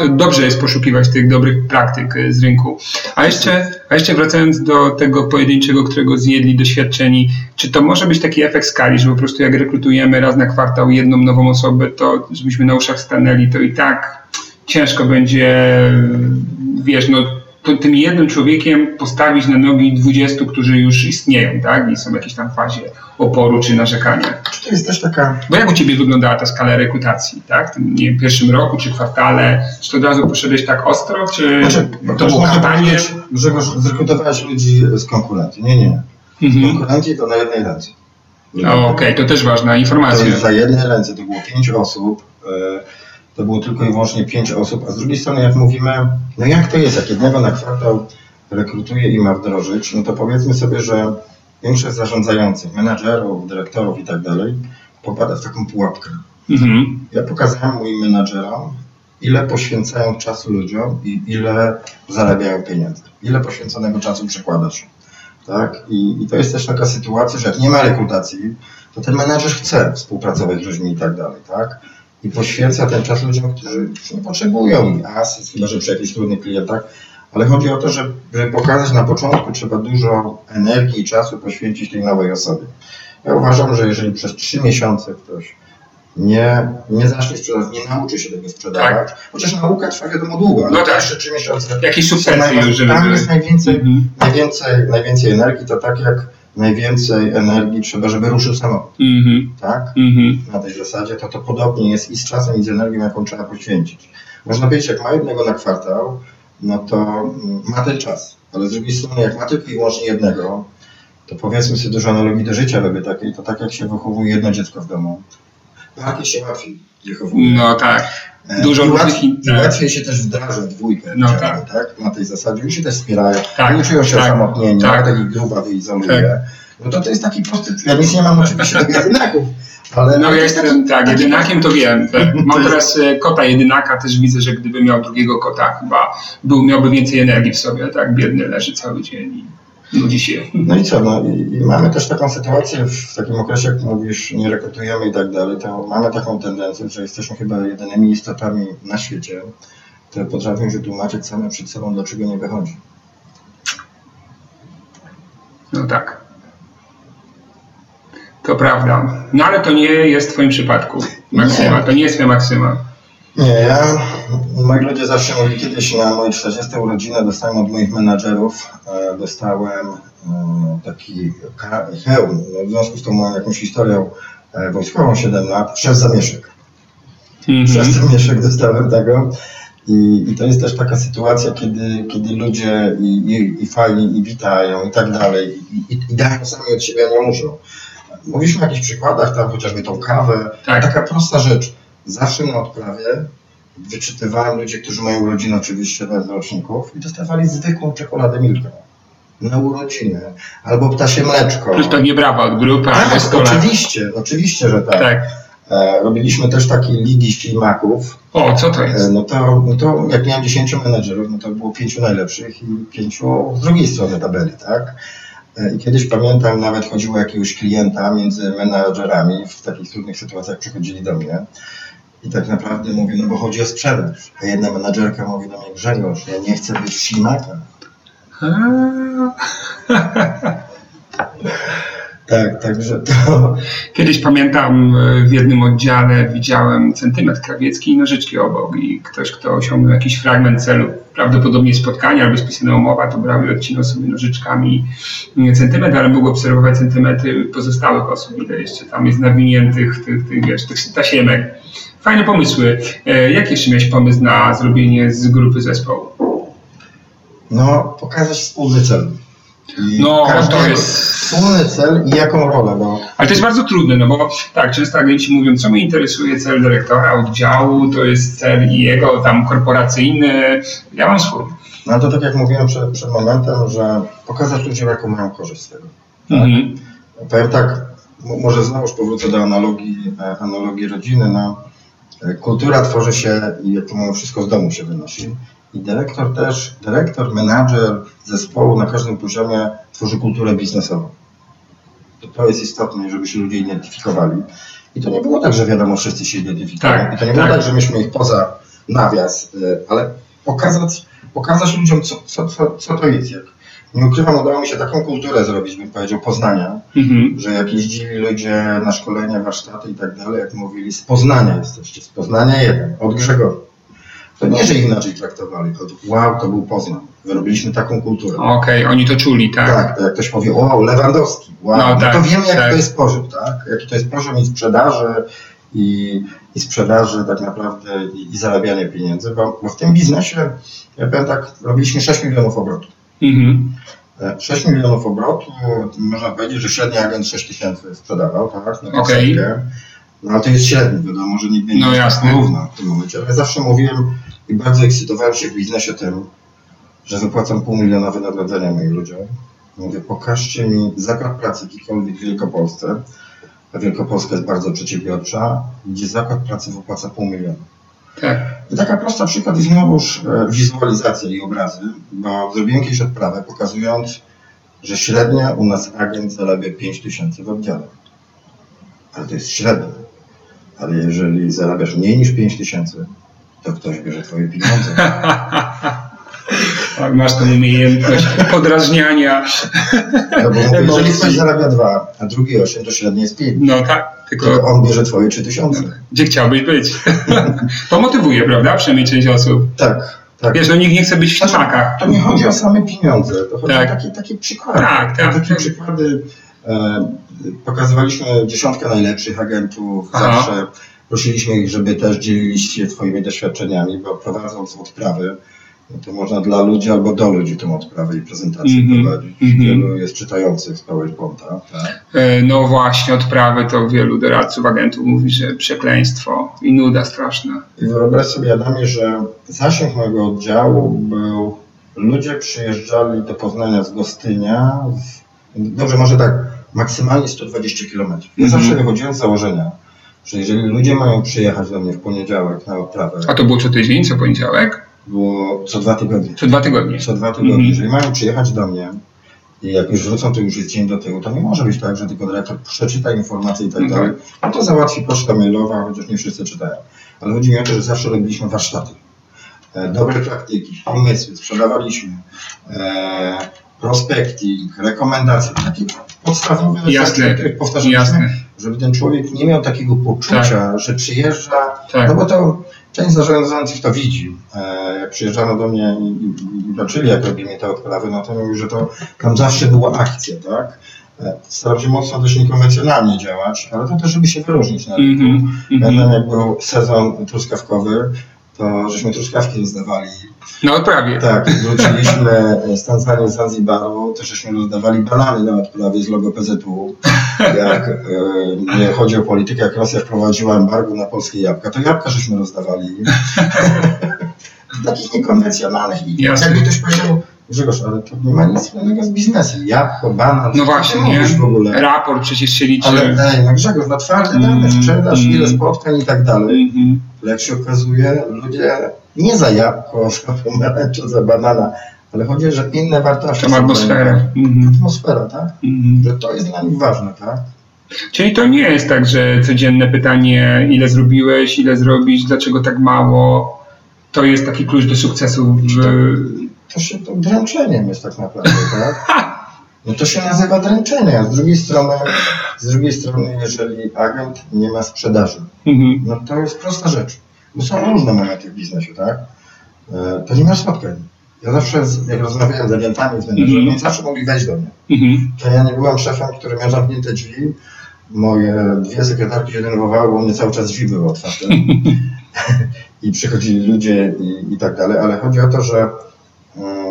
S1: dobrze jest poszukiwać tych dobrych praktyk e, z rynku. A jeszcze, a jeszcze wracając do tego pojedynczego, którego zjedli doświadczeni, czy to może być taki efekt skali, że po prostu jak rekrutujemy raz na kwartał jedną nową osobę, to żebyśmy na uszach stanęli, to i tak ciężko będzie, wiesz, no, tym jednym człowiekiem postawić na nogi 20, którzy już istnieją, tak? I są w jakiejś tam fazie oporu czy narzekania.
S2: Czy to jest też taka...
S1: Bo jak u Ciebie wyglądała ta skala rekrutacji, tak? W tym nie, pierwszym roku czy kwartale? Czy to od razu poszedłeś tak ostro, czy znaczy, to było katanie?
S2: Że zrekrutowałeś ludzi z konkurencji. Nie, nie. Mhm. Konkurenci to na jednej ręce.
S1: Okej, okay, to też ważna informacja. To
S2: jest za jednej ręce, to było pięć osób. Yy, to było tylko i wyłącznie pięć osób, a z drugiej strony jak mówimy, no jak to jest, jak jednego na kwartał rekrutuje i ma wdrożyć, no to powiedzmy sobie, że większość zarządzających, menadżerów, dyrektorów i tak dalej popada w taką pułapkę. Mhm. Ja pokazałem moim menadżerom, ile poświęcają czasu ludziom i ile zarabiają pieniędzy. Ile poświęconego czasu przekładasz. Tak? I, I to jest też taka sytuacja, że jak nie ma rekrutacji, to ten menadżer chce współpracować z ludźmi i tak dalej. Tak? I poświęca ten czas ludziom, którzy nie potrzebują asyst, chyba że przy jakichś trudnych klientach, ale chodzi o to, żeby, żeby pokazać na początku trzeba dużo energii i czasu poświęcić tej nowej osobie. Ja uważam, że jeżeli przez trzy miesiące ktoś nie, nie zacznie sprzedawać, nie nauczy się tego sprzedawać, tak. chociaż nauka trwa wiadomo długo, ale no tak. jeszcze trzy miesiące.
S1: Jakieś substancje.
S2: Tam jest najwięcej, mhm. najwięcej, najwięcej energii, to tak jak najwięcej energii trzeba, żeby ruszył samochód. Mm -hmm. Tak? Mm -hmm. Na tej zasadzie to to podobnie jest i z czasem, i z energią, jaką trzeba poświęcić. Można powiedzieć, jak ma jednego na kwartał, no to mm, ma ten czas. Ale z drugiej strony, jak ma tylko i wyłącznie jednego, to powiedzmy sobie dużo analogii do życia robię takiej, to tak jak się wychowuje jedno dziecko w domu, takie się łatwiej wychowuje.
S1: No tak.
S2: E, Dużo I łatwiej, tak. łatwiej się też wdraża dwójkę no, tak. tak. Na tej zasadzie. Oni się też wspierają. Tak. Nie czują się tak. osamotnieni, tak. taki gruba wyizoluje. Tak. No to to jest taki prosty. Ja nic nie mam oczywiście [LAUGHS] do jedynaków.
S1: Ale no ja jestem tak, jedynakiem to wiem. [LAUGHS] Mam teraz e, kota jedynaka, też widzę, że gdyby miał drugiego kota, chyba był, miałby więcej energii w sobie, tak? Biedny leży cały dzień nudzi się.
S2: No i co, no i, i, mamy też taką sytuację w takim okresie, jak mówisz, nie rekrutujemy i tak dalej, to mamy taką tendencję, że jesteśmy chyba jedynymi istotami na świecie, które potrafią się tłumaczyć same przed sobą, dlaczego nie wychodzi.
S1: No tak. To prawda. No ale to nie jest w Twoim przypadku, Maksyma. Nie. To nie jest Twoja Maksyma.
S2: Nie, ja, moi ludzie zawsze mówili kiedyś na moje 40 urodziny dostałem od moich menadżerów, e, dostałem e, taki hełm, no, w związku z tą moją jakąś historią e, wojskową 7 lat, przez zamieszek. Mm -hmm. Zamieszek dostałem tego. I, I, to jest też taka sytuacja, kiedy, kiedy ludzie i, i, i fajni, i witają, i tak dalej, i, i, i dają sami od siebie, nie muszą. Mówiliśmy o jakichś przykładach, tam chociażby tą kawę, tak. taka prosta rzecz zawsze na odprawie wyczytywałem ludzie, którzy mają urodziny oczywiście bez roczników i dostawali zwykłą czekoladę Milkę na urodziny, albo ptasie mleczko.
S1: Plus pewnie brawa od grupy.
S2: Tak, oczywiście, oczywiście, że tak. tak. E, robiliśmy też takie ligi ślimaków.
S1: O, co to jest?
S2: E, no to, no to jak miałem 10 menedżerów, no to było pięciu najlepszych i pięciu z drugiej strony tabeli, tak? E, I kiedyś pamiętam, nawet chodziło jakiegoś klienta między menedżerami w takich trudnych sytuacjach przychodzili do mnie tak naprawdę mówię, no bo chodzi o sprzedaż. A jedna menadżerka mówi do mnie, Grzegorz, ja nie chcę być ślimakiem. [LAUGHS] Tak, także to... [LAUGHS]
S1: Kiedyś pamiętam e, w jednym oddziale widziałem centymetr krawiecki i nożyczki obok i ktoś, kto osiągnął jakiś fragment celu, prawdopodobnie spotkania albo spisana umowa, to brał i odcinał sobie nożyczkami centymetr, ale mógł obserwować centymetry pozostałych osób, ile jeszcze tam jest nawiniętych tych, tych, wiesz, tych tasiemek. Fajne pomysły. E, jaki jeszcze miałeś pomysł na zrobienie z grupy zespołu?
S2: No, pokazać wspólny cel.
S1: I no, to jest
S2: wspólny cel i jaką rolę. No.
S1: Ale to jest bardzo trudne, no bo tak, często agenci mówią, co mnie interesuje cel dyrektora oddziału, to jest cel i jego tam korporacyjny. Ja mam swój.
S2: No to tak jak mówiłem przed, przed momentem, że pokazać ludziom, jaką mają korzyść z tego. Tak? Mhm. Powiem tak, może znowuż powrócę do analogii, e, analogii rodziny. No, e, kultura tworzy się i jak to mówią, wszystko z domu się wynosi. I dyrektor też, dyrektor, menadżer zespołu na każdym poziomie tworzy kulturę biznesową. To, to jest istotne, żeby się ludzie identyfikowali. I to nie było tak, że wiadomo, wszyscy się identyfikują. Tak, I to nie było tak. tak, że myśmy ich poza nawias, y, ale pokazać, pokazać ludziom, co, co, co, co to jest. Jak nie ukrywam, udało mi się taką kulturę zrobić, bym powiedział, Poznania, mhm. że jak jeździli ludzie na szkolenia, warsztaty i tak dalej, jak mówili, z Poznania jesteście, z Poznania jeden, od Grzegorza. To nie, że inaczej traktowali, to wow, to był Poznań. Wyrobiliśmy taką kulturę.
S1: Okej, okay, oni to czuli, tak?
S2: Tak, to jak ktoś powie, wow, Lewandowski, wow, no, no tak, to wiemy, jak tak. to jest poziom, tak? Jaki to jest poziom i sprzedaży, i, i sprzedaży tak naprawdę i, i zarabiania pieniędzy, bo, bo, w tym biznesie, ja powiem tak, robiliśmy 6 milionów obrotu. Mhm. 6 e, milionów obrotu, można powiedzieć, że średni agent 6 tysięcy sprzedawał, tak? Na okay. No ale to jest średni, wiadomo, że nigdy nie no, jest równo w tym momencie. Ale ja zawsze mówiłem i bardzo ekscytowałem się w biznesie tym, że wypłacam pół miliona wynagrodzenia moim ludziom. Mówię, pokażcie mi zakład pracy jakikolwiek w Wielkopolsce, a Wielkopolska jest bardzo przedsiębiorcza, gdzie zakład pracy wypłaca pół miliona. Tak. I taka prosta przykład i znowuż e, wizualizacja i obrazy, bo zrobiłem kiedyś odprawę pokazując, że średnia u nas agent zarabia 5 tysięcy w oddziale. Ale to jest średnia ale jeżeli zarabiasz mniej niż 5 tysięcy, to ktoś bierze twoje pieniądze. [LAUGHS]
S1: Tak, masz tę umiejętność podrażniania.
S2: No bo mówię, jeżeli ktoś zarabia dwa, a drugi osiem, to średnie jest pięć.
S1: No tak.
S2: Tylko on bierze twoje trzy tysiące.
S1: Gdzie chciałbyś być? [LAUGHS] to motywuje, prawda? Przynajmniej część osób.
S2: Tak. Tak.
S1: Wiesz, no nikt nie chce być w ślimakach.
S2: To nie chodzi o same pieniądze, to chodzi tak. o takie, takie przykłady. Tak, tak. Takie tak. przykłady e, pokazywaliśmy dziesiątkę najlepszych agentów, Aha. zawsze prosiliśmy ich, żeby też dzielili się swoimi doświadczeniami, bo prowadząc odprawy, no to można dla ludzi albo do ludzi tą odprawę i prezentację mm -hmm, prowadzić. -hmm. Wielu jest czytających z PowerPointa. Tak?
S1: E, no właśnie, odprawy to wielu doradców, agentów mówi, że przekleństwo i nuda straszna.
S2: I wyobraź sobie, Adamie, że zasięg mojego oddziału był, ludzie przyjeżdżali do Poznania z Gostynia, z, dobrze, może tak, maksymalnie 120 km. Ja mm -hmm. zawsze wychodziłem z założenia, że jeżeli ludzie mają przyjechać do mnie w poniedziałek na odprawę.
S1: A to było co tydzień, co poniedziałek?
S2: Było co dwa tygodnie.
S1: Co dwa tygodnie.
S2: Co dwa tygodnie. -hmm. Jeżeli mają przyjechać do mnie i jak już wrócą, to już jest dzień do tyłu, to nie może być tak, że tylko dyrektor przeczyta informacje i tak mhm. dalej. No to załatwi poczta mailowa, chociaż nie wszyscy czytają. Ale chodzi mi o to, że zawsze robiliśmy warsztaty. E, dobre praktyki, pomysły, sprzedawaliśmy. E, prospekting, rekomendacje, takie podstawowe
S1: jasne, rzeczy, powtarzaliśmy, jasne.
S2: żeby ten człowiek nie miał takiego poczucia, tak. że przyjeżdża, tak. no bo to część zarządzających to widzi. E, jak przyjeżdżano do mnie i, i, i zobaczyli, jak robimy te odprawy, no to mówił, że to tam zawsze była akcja, tak? E, staram się mocno też niekonwencjonalnie działać, ale to też, żeby się wyróżnić na rynku. Mm -hmm. Jak był sezon truskawkowy, to żeśmy truskawki rozdawali.
S1: No prawie.
S2: Tak, wróciliśmy z Tanzanii, z Zanzibaru, też żeśmy rozdawali banany na odprawie z logo PZU. Jak e, nie chodzi o politykę, jak Rosja wprowadziła embargo na polskie jabłka, to jabłka żeśmy rozdawali. Takich niekonwencjonalnych. I jakby ktoś powiedział, Grzegorz, ale to nie ma nic wspólnego z biznesem. Jabłko, banan.
S1: No właśnie, nie? w ogóle. Raport przecież się liczy.
S2: Ale ej, no Grzegorz, na twarde dane, sprzedaż, mm, ile spotkań i tak dalej. Mm, jak się okazuje, ludzie nie za jabłko, [LAUGHS] za pomarańcza, za banana, ale chodzi, że inne wartości.
S1: Tam atmosfera.
S2: Mhm. Atmosfera, tak? Mhm. Że to jest dla nich ważne, tak?
S1: Czyli to nie jest tak, że codzienne pytanie, ile zrobiłeś, ile zrobić, dlaczego tak mało, to jest taki klucz do sukcesu w,
S2: to się to dręczeniem jest tak naprawdę, tak? [LAUGHS] No to się nazywa dręczenie, a z drugiej strony, z drugiej strony, jeżeli agent nie ma sprzedaży,
S1: Mhm.
S2: no to jest prosta rzecz. Bo są różne momenty w biznesie, tak? E, To nie ma spotkań. Ja zawsze, jak rozmawiałem z agentami, z menedżerami,
S1: Mhm.
S2: oni zawsze mogli wejść do mnie.
S1: Mhm.
S2: To ja nie byłem szefem, który miał zamknięte drzwi. Moje dwie sekretarki się denerwowały, bo mnie cały czas drzwi były otwarte. [LAUGHS] I przychodzili ludzie i, i tak dalej, ale chodzi o to, że mm,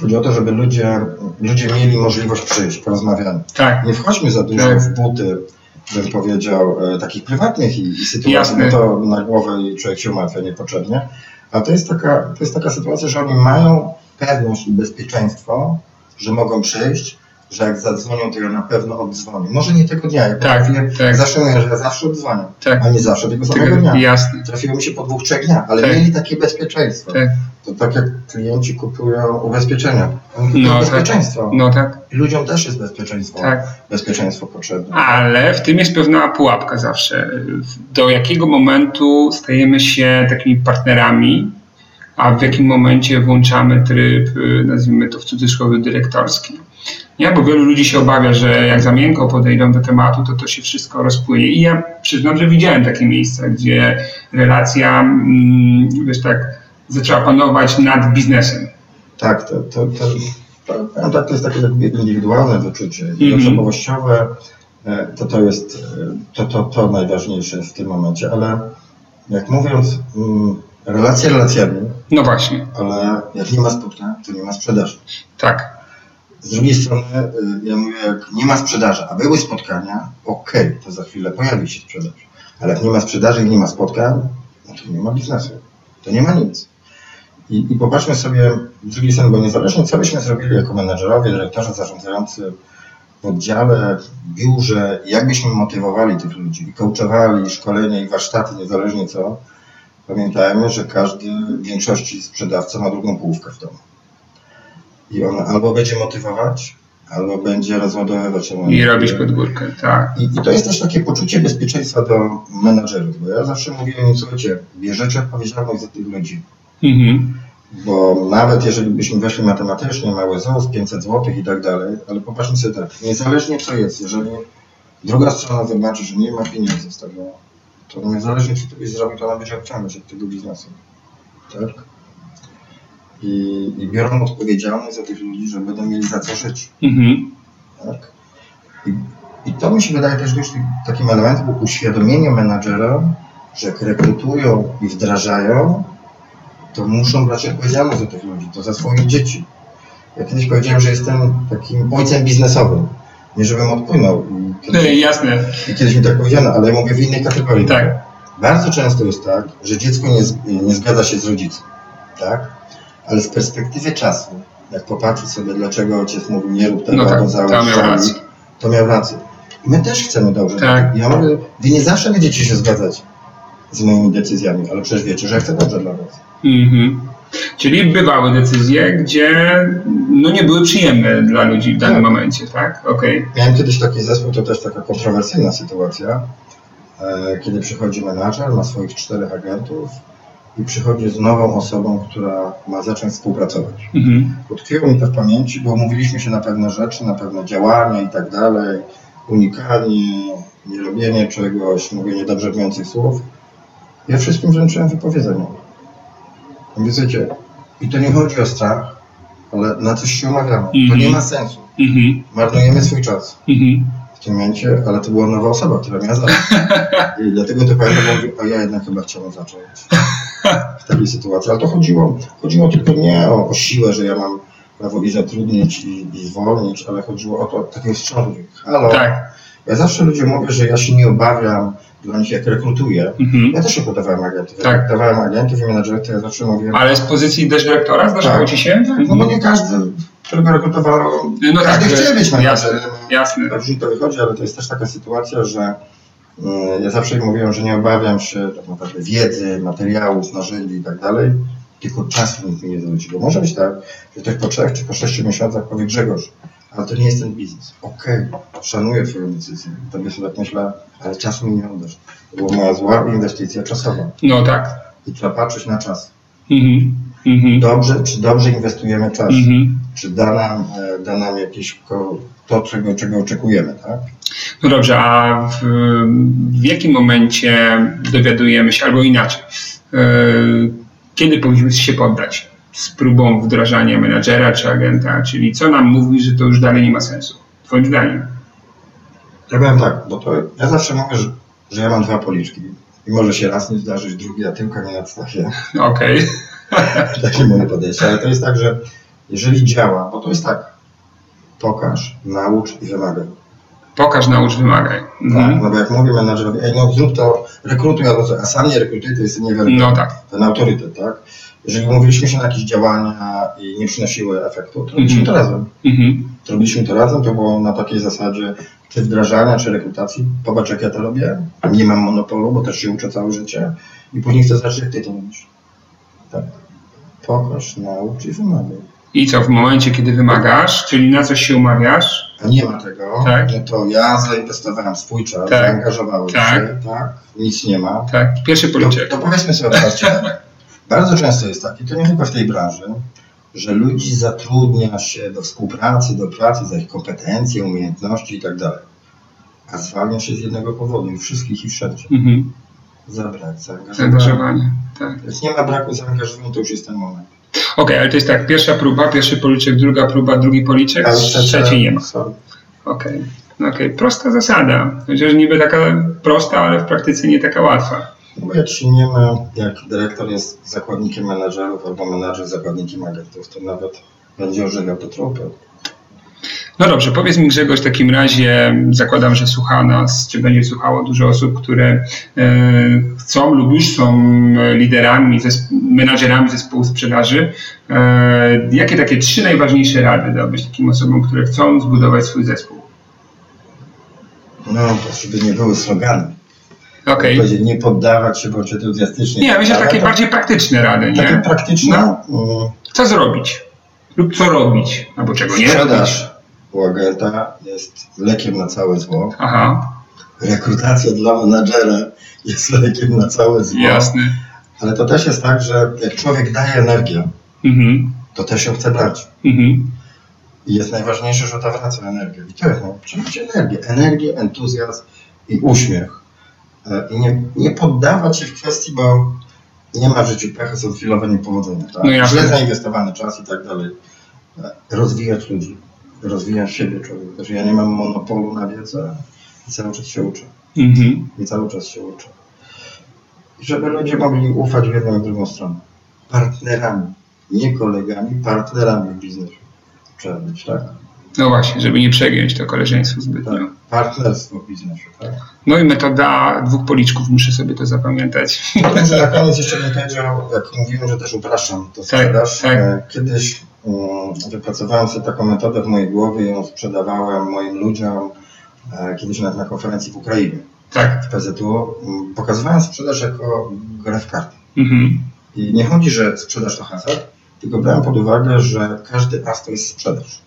S2: chodzi o to, żeby ludzie, ludzie mieli możliwość przyjść, porozmawiania.
S1: Tak.
S2: Nie wchodźmy za dużo
S1: Tak.
S2: w buty, bym powiedział, e, takich prywatnych i, i sytuacji,
S1: Jasne.
S2: bo to na głowę i człowiek się umartwia niepotrzebnie. A to jest, taka, to jest taka sytuacja, że oni mają pewność i bezpieczeństwo, że mogą przyjść, że jak zadzwonią, to ja na pewno oddzwonię. Może nie tego dnia, ja
S1: Tak, tak.
S2: zawsze mówię, że ja zawsze odzwaniam,
S1: Tak.
S2: a nie zawsze tego samego
S1: Tego,
S2: dnia.
S1: jasne.
S2: Trafiło mi się po dwóch, trzech dniach, ale
S1: Tak.
S2: mieli takie bezpieczeństwo.
S1: Tak.
S2: To tak jak klienci kupują ubezpieczenia. Kupują
S1: No, tak.
S2: bezpieczeństwo.
S1: No tak,
S2: I ludziom też jest bezpieczeństwo,
S1: tak.
S2: bezpieczeństwo potrzebne.
S1: Ale w tym jest pewna pułapka zawsze. Do jakiego momentu stajemy się takimi partnerami, a w jakim momencie włączamy tryb, y, nazwijmy to w cudzysłowie, dyrektorski. Nie, bo wielu ludzi się obawia, że jak za miękko podejdą do tematu, to to się wszystko rozpłynie. I ja przyznam, że widziałem takie miejsca, gdzie relacja, mm, wiesz tak, zaczęła panować nad biznesem.
S2: Tak, to, to, to, to, to, tak, to jest takie jakby indywidualne wyczucie. I
S1: Mhm.
S2: osobowościowe e, to, to jest e, to, to, to najważniejsze w tym momencie, ale jak mówiąc, mm, relacje relacjami,
S1: No właśnie,
S2: ale jak nie ma spotkań, to nie ma sprzedaży.
S1: tak.
S2: Z drugiej strony, y, ja mówię, jak nie ma sprzedaży, a były spotkania, okej, to za chwilę pojawi się sprzedaż. Ale jak nie ma sprzedaży i nie ma spotkań, no to nie ma biznesu. To nie ma nic. I, i popatrzmy sobie z drugiej strony, bo niezależnie co byśmy zrobili jako menedżerowie, dyrektorzy zarządzający w oddziale, biurze, jak byśmy motywowali tych ludzi i coachowali, i szkolenia, i warsztaty, niezależnie co, pamiętajmy, że każdy w większości sprzedawca ma drugą połówkę w domu. I on albo będzie motywować, albo będzie rozładowywać.
S1: I robić podgórkę, tak.
S2: I, I to jest też takie poczucie bezpieczeństwa do menadżerów, bo ja zawsze mówiłem im, słuchajcie, bierzecie odpowiedzialność za tych ludzi.
S1: Mhm.
S2: Bo nawet jeżeli byśmy weszli matematycznie, mały ZUS, 500 zł i tak dalej, ale popatrzmy sobie tak, niezależnie co jest, jeżeli druga strona zobaczy, że nie ma pieniędzy z tego, to niezależnie co ty byś zrobił, to ona będzie odciągać od tego biznesu. Tak? I, I biorą odpowiedzialność za tych ludzi, że będą mieli za co żyć.
S1: Mhm.
S2: Tak? I, I to mi się wydaje też być takim elementem uświadomienia menadżera, że jak rekrutują i wdrażają, to muszą brać odpowiedzialność za tych ludzi, to za swoje dzieci. Ja kiedyś powiedziałem, że jestem takim ojcem biznesowym. Nie żebym odpłynął. I
S1: No,
S2: kiedyś,
S1: jasne,
S2: i kiedyś mi tak powiedziano, ale ja mówię w innej kategorii.
S1: tak.
S2: Bardzo często jest tak, że dziecko nie, nie zgadza się z rodzicem, tak? Ale z perspektywy czasu, jak popatrzeć sobie, dlaczego ojciec mówił, nie rób tego,
S1: No tak, to miał rację.
S2: to miał rację. I my też chcemy dobrze.
S1: Tak.
S2: Ja mówię, wy nie zawsze będziecie się zgadzać z moimi decyzjami, ale przecież wiecie, że chcę dobrze dla was.
S1: Mhm. Czyli bywały decyzje, gdzie no nie były przyjemne dla ludzi w danym
S2: Tak.
S1: momencie, tak? Okej.
S2: Miałem kiedyś taki zespół, to też taka kontrowersyjna sytuacja, e, kiedy przychodzi menadżer, ma swoich czterech agentów i przychodzi z nową osobą, która ma zacząć współpracować.
S1: Mhm.
S2: Utkwiło mi to w pamięci, bo umówiliśmy się na pewne rzeczy, na pewne działania i tak dalej, unikanie, nie robienie czegoś, mówienie dobrze brzmiących słów. Ja wszystkim wręczyłem wypowiedzenie. Słuchajcie, i to nie chodzi o strach, ale na coś się umawiamy. To
S1: Mhm.
S2: nie ma sensu.
S1: Mhm.
S2: Marnujemy swój czas
S1: Mhm.
S2: Tym momencie, ale to była nowa osoba, która miała zacząć. [LAUGHS] I dlatego to pamiętam, mówię, a ja jednak chyba chciałem zacząć w takiej sytuacji. Ale to chodziło, chodziło tylko nie o, o siłę, że ja mam prawo i zatrudnić i, i zwolnić, ale chodziło o to, takiego wstrząsu. Halo,
S1: Tak.
S2: ja zawsze ludziom mówię, że ja się nie obawiam dla nich, jak rekrutuję.
S1: Mhm.
S2: Ja też się podawałem agentów.
S1: Tak.
S2: Jak podawałem agentów i menadżerów, to ja zawsze mówię,
S1: Ale z pozycji też dyrektora zdarzało
S2: Tak.
S1: ci się?
S2: no bo nie każdy, którego rekrutowano,
S1: No
S2: każdy
S1: tak,
S2: chce być menadżerem.
S1: jasne.
S2: Różnie to wychodzi, ale to jest też taka sytuacja, że mm, ja zawsze mówiłem, że nie obawiam się tak naprawdę wiedzy, materiałów, narzędzi i tak dalej, tylko czasu nikt mi nie zwróci. Bo może być tak, że ktoś po trzech czy po sześciu miesiącach powie Grzegorz, ale to nie jest ten biznes. Okej, szanuję Twoją decyzję. Tobie sobie tak myślę, ale czasu mi nie oddasz. To była moja zła inwestycja czasowa.
S1: No tak.
S2: I trzeba patrzeć na czas.
S1: Mhm.
S2: Mhm. Dobrze, czy dobrze inwestujemy czas? Mhm. Czy da nam, e, da nam jakieś to, czego, czego oczekujemy, tak?
S1: No dobrze, a w, w jakim momencie dowiadujemy się, albo inaczej, yy, kiedy powinniśmy się poddać z próbą wdrażania menadżera czy agenta, czyli co nam mówi, że to już dalej nie ma sensu, twoim zdaniem?
S2: Ja powiem tak, bo to ja zawsze mówię, że, że ja mam dwa policzki i może się raz nie zdarzyć, drugi, a tyłka nie nadstawię.
S1: Okej.
S2: Okay. [LAUGHS] Takie moje podejście, ale to jest tak, że jeżeli działa, bo to jest tak, pokaż, naucz i wymagaj.
S1: Pokaż, naucz, wymagaj.
S2: Mhm. Tak, no bo jak mówię menadżerowi, ej, no zrób to, rekrutuj, a sam nie rekrutuj, to jest niewiarygodny.
S1: No tak.
S2: Ten autorytet, tak? Jeżeli mówiliśmy się na jakieś działania i nie przynosiły efektu, to robiliśmy mm -hmm. to razem. Mm -hmm. To robiliśmy to razem, to było na takiej zasadzie, czy wdrażania, czy rekrutacji. Popatrz, jak ja to robię. Nie mam monopolu, bo też się uczę całe życie. I później chcę zobaczyć, jak ty to robisz. Tak. Pokaż, naucz i wymagaj.
S1: I co w momencie, kiedy wymagasz, czyli na coś się umawiasz?
S2: Nie ma tego, tak. to ja zainwestowałem swój czas, tak. zaangażowałem tak. się, tak? Nic nie ma.
S1: Tak, pierwszy policzek.
S2: To, to powiedzmy sobie teraz, [LAUGHS] bardzo często jest tak, i to nie tylko w tej branży, że ludzi zatrudnia się do współpracy, do pracy za ich kompetencje, umiejętności i tak dalej. A zwalnia się z jednego powodu i wszystkich i wszędzie. Mhm. Za brak zaangażowania. Zaangażowanie, tak. Więc nie ma braku zaangażowania, to już jest ten moment.
S1: Okej, okay, ale to jest tak, pierwsza próba, pierwszy policzek, druga próba, drugi policzek, trzeciej nie ma. Okej, okay. okay. prosta zasada. Chociaż niby taka prosta, ale w praktyce nie taka łatwa.
S2: Się nie ma, jak dyrektor jest zakładnikiem menedżerów albo menedżer zakładnikiem agentów, to nawet będzie ożywiał to tropy.
S1: No dobrze, powiedz mi Grzegorz w takim razie, zakładam, że słucha nas, czy będzie słuchało dużo osób, które e, chcą lub już są liderami, menadżerami zespołu sprzedaży. E, jakie takie trzy najważniejsze rady dałbyś takim osobom, które chcą zbudować swój zespół?
S2: No, to żeby nie były slogany.
S1: Okay.
S2: Nie poddawać się bądź entuzjastycznie.
S1: Nie, myślę, że takie bardziej praktyczne rady.
S2: Nie? Takie praktyczne. No.
S1: Co zrobić? Lub co robić? Albo czego nie
S2: Sprzedaż u agenta jest lekiem na całe zło. Aha. Rekrutacja dla menadżera jest lekiem na całe zło.
S1: Jasne.
S2: Ale to też jest tak, że jak człowiek daje energię, mhm. to też ją chce brać. Mhm. I jest najważniejsze, że ta wraca energię. I to jest, no, energię. Energię, entuzjazm i uśmiech. E, I nie, nie poddawać się w kwestii, bo nie ma w życiu pecha, są chwilowe niepowodzenia. Tak? No Źle zainwestowany czas i tak dalej. E, rozwijać ludzi rozwija siebie człowiek. Też ja nie mam monopolu na wiedzę i cały czas się uczę. Mhm. I cały czas się uczę. I żeby ludzie mogli ufać w jedną i drugą stronę. Partnerami. Nie kolegami, partnerami w biznesie. Trzeba być, tak?
S1: No właśnie, żeby nie przegiąć to koleżeństwo zbytnio. Tak,
S2: partnerstwo w biznesie, tak?
S1: No i metoda dwóch policzków, muszę sobie to zapamiętać.
S2: Na koniec jeszcze [LAUGHS] bym powiedział, jak mówiłem, że też upraszczam to tak, sprzedaż. Tak, tak. Kiedyś um, wypracowałem sobie taką metodę w mojej głowie i ją sprzedawałem moim ludziom e, kiedyś na, na konferencji w Ukrainie. Tak. W PZU. Mm, pokazywałem sprzedaż jako grę w karty. Mhm. I nie chodzi, że sprzedaż to hazard, tylko brałem pod uwagę, że każdy as to jest sprzedaż.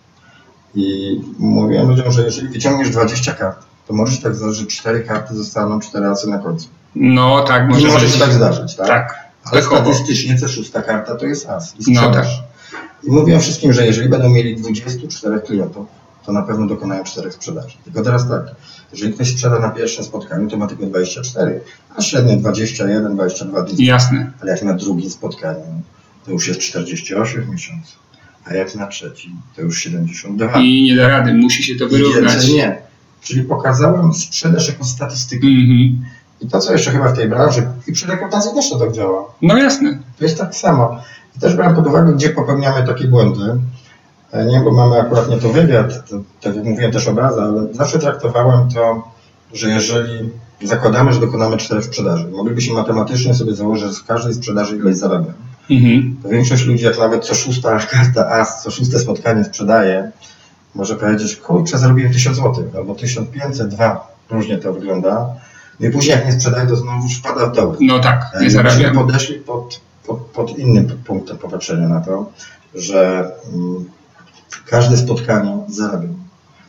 S2: I mówiłem ludziom, że jeżeli wyciągniesz 20 kart, to może się tak zdarzyć, że 4 karty zostaną 4 razy na końcu.
S1: No tak,
S2: może, może się tak zdarzyć, tak?
S1: Tak.
S2: Ale statystycznie co szósta karta to jest as. I no tak. I mówiłem wszystkim, że jeżeli będą mieli 24 klientów, to na pewno dokonają 4 sprzedaży. Tylko teraz tak, jeżeli ktoś sprzeda na pierwszym spotkaniu, to ma tylko 24, a średnio 21, 22 dni.
S1: Jasne.
S2: Ale jak na drugim spotkaniu, to już jest 48 miesięcy a jak na trzecim to już 72.
S1: I nie da rady, musi się to wyrównać.
S2: Nie. Czyli pokazałem sprzedaż jako statystykę. Mm -hmm. I to, co jeszcze chyba w tej branży, i przy rekrutacji też to tak działa.
S1: No jasne.
S2: To jest tak samo. I też brałem pod uwagę, gdzie popełniamy takie błędy. E, nie, bo mamy akurat nie to wywiad, tak jak mówiłem też obraza, ale zawsze traktowałem to, że jeżeli zakładamy, że dokonamy czterech sprzedaży, moglibyśmy matematycznie sobie założyć, że z każdej sprzedaży ileś zarabiam. Mhm. Większość ludzi, jak nawet co szósta [LAUGHS] karta AS, co szóste spotkanie sprzedaje, może powiedzieć, kurczę, zarobiłem 1000 zł albo 1500, 2, różnie to wygląda. No i później jak nie sprzedaje, to znowu wpada w dół.
S1: No tak, nie zarabiam.
S2: podeszli pod, pod, pod innym punktem popatrzenia na to, że mm, każde spotkanie zarabiam.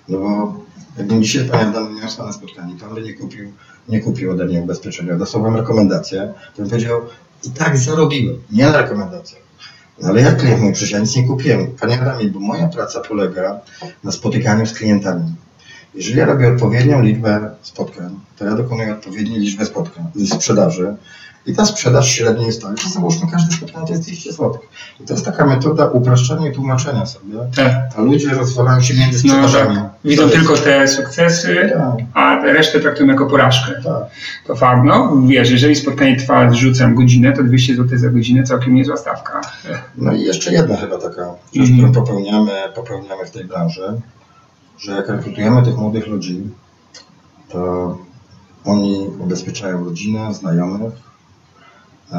S2: No bo jakbym dzisiaj pamiętam, miał na spotkanie, pan by nie kupił, nie kupił ode mnie ubezpieczenia, dostałbym rekomendację, to bym powiedział, i tak zarobiłem. Nie na rekomendacjach. No ale jak klient mówi, przecież ja nic nie kupiłem. Panie Adamie, bo moja praca polega na spotykaniu z klientami. Jeżeli ja robię odpowiednią liczbę spotkań, to ja dokonuję odpowiedniej liczby spotkań, sprzedaży i ta sprzedaż średnio jest tak, że załóżmy każde spotkanie to jest 200 zł. I to jest taka metoda upraszczania i tłumaczenia sobie,
S1: Tak.
S2: a ludzie rozwalają się między
S1: No
S2: sprzedażami.
S1: tak. Widzą
S2: jest-
S1: tylko te sukcesy,
S2: Tak,
S1: a resztę traktują jako porażkę.
S2: tak.
S1: To fakt, no wiesz, jeżeli spotkanie trwa, rzucam godzinę, to 200 zł za godzinę całkiem niezła stawka.
S2: No i jeszcze jedna chyba taka rzecz,
S1: Mhm.
S2: którą popełniamy, popełniamy w tej branży, że jak rekrutujemy tych młodych ludzi, to oni ubezpieczają rodzinę, znajomych, e,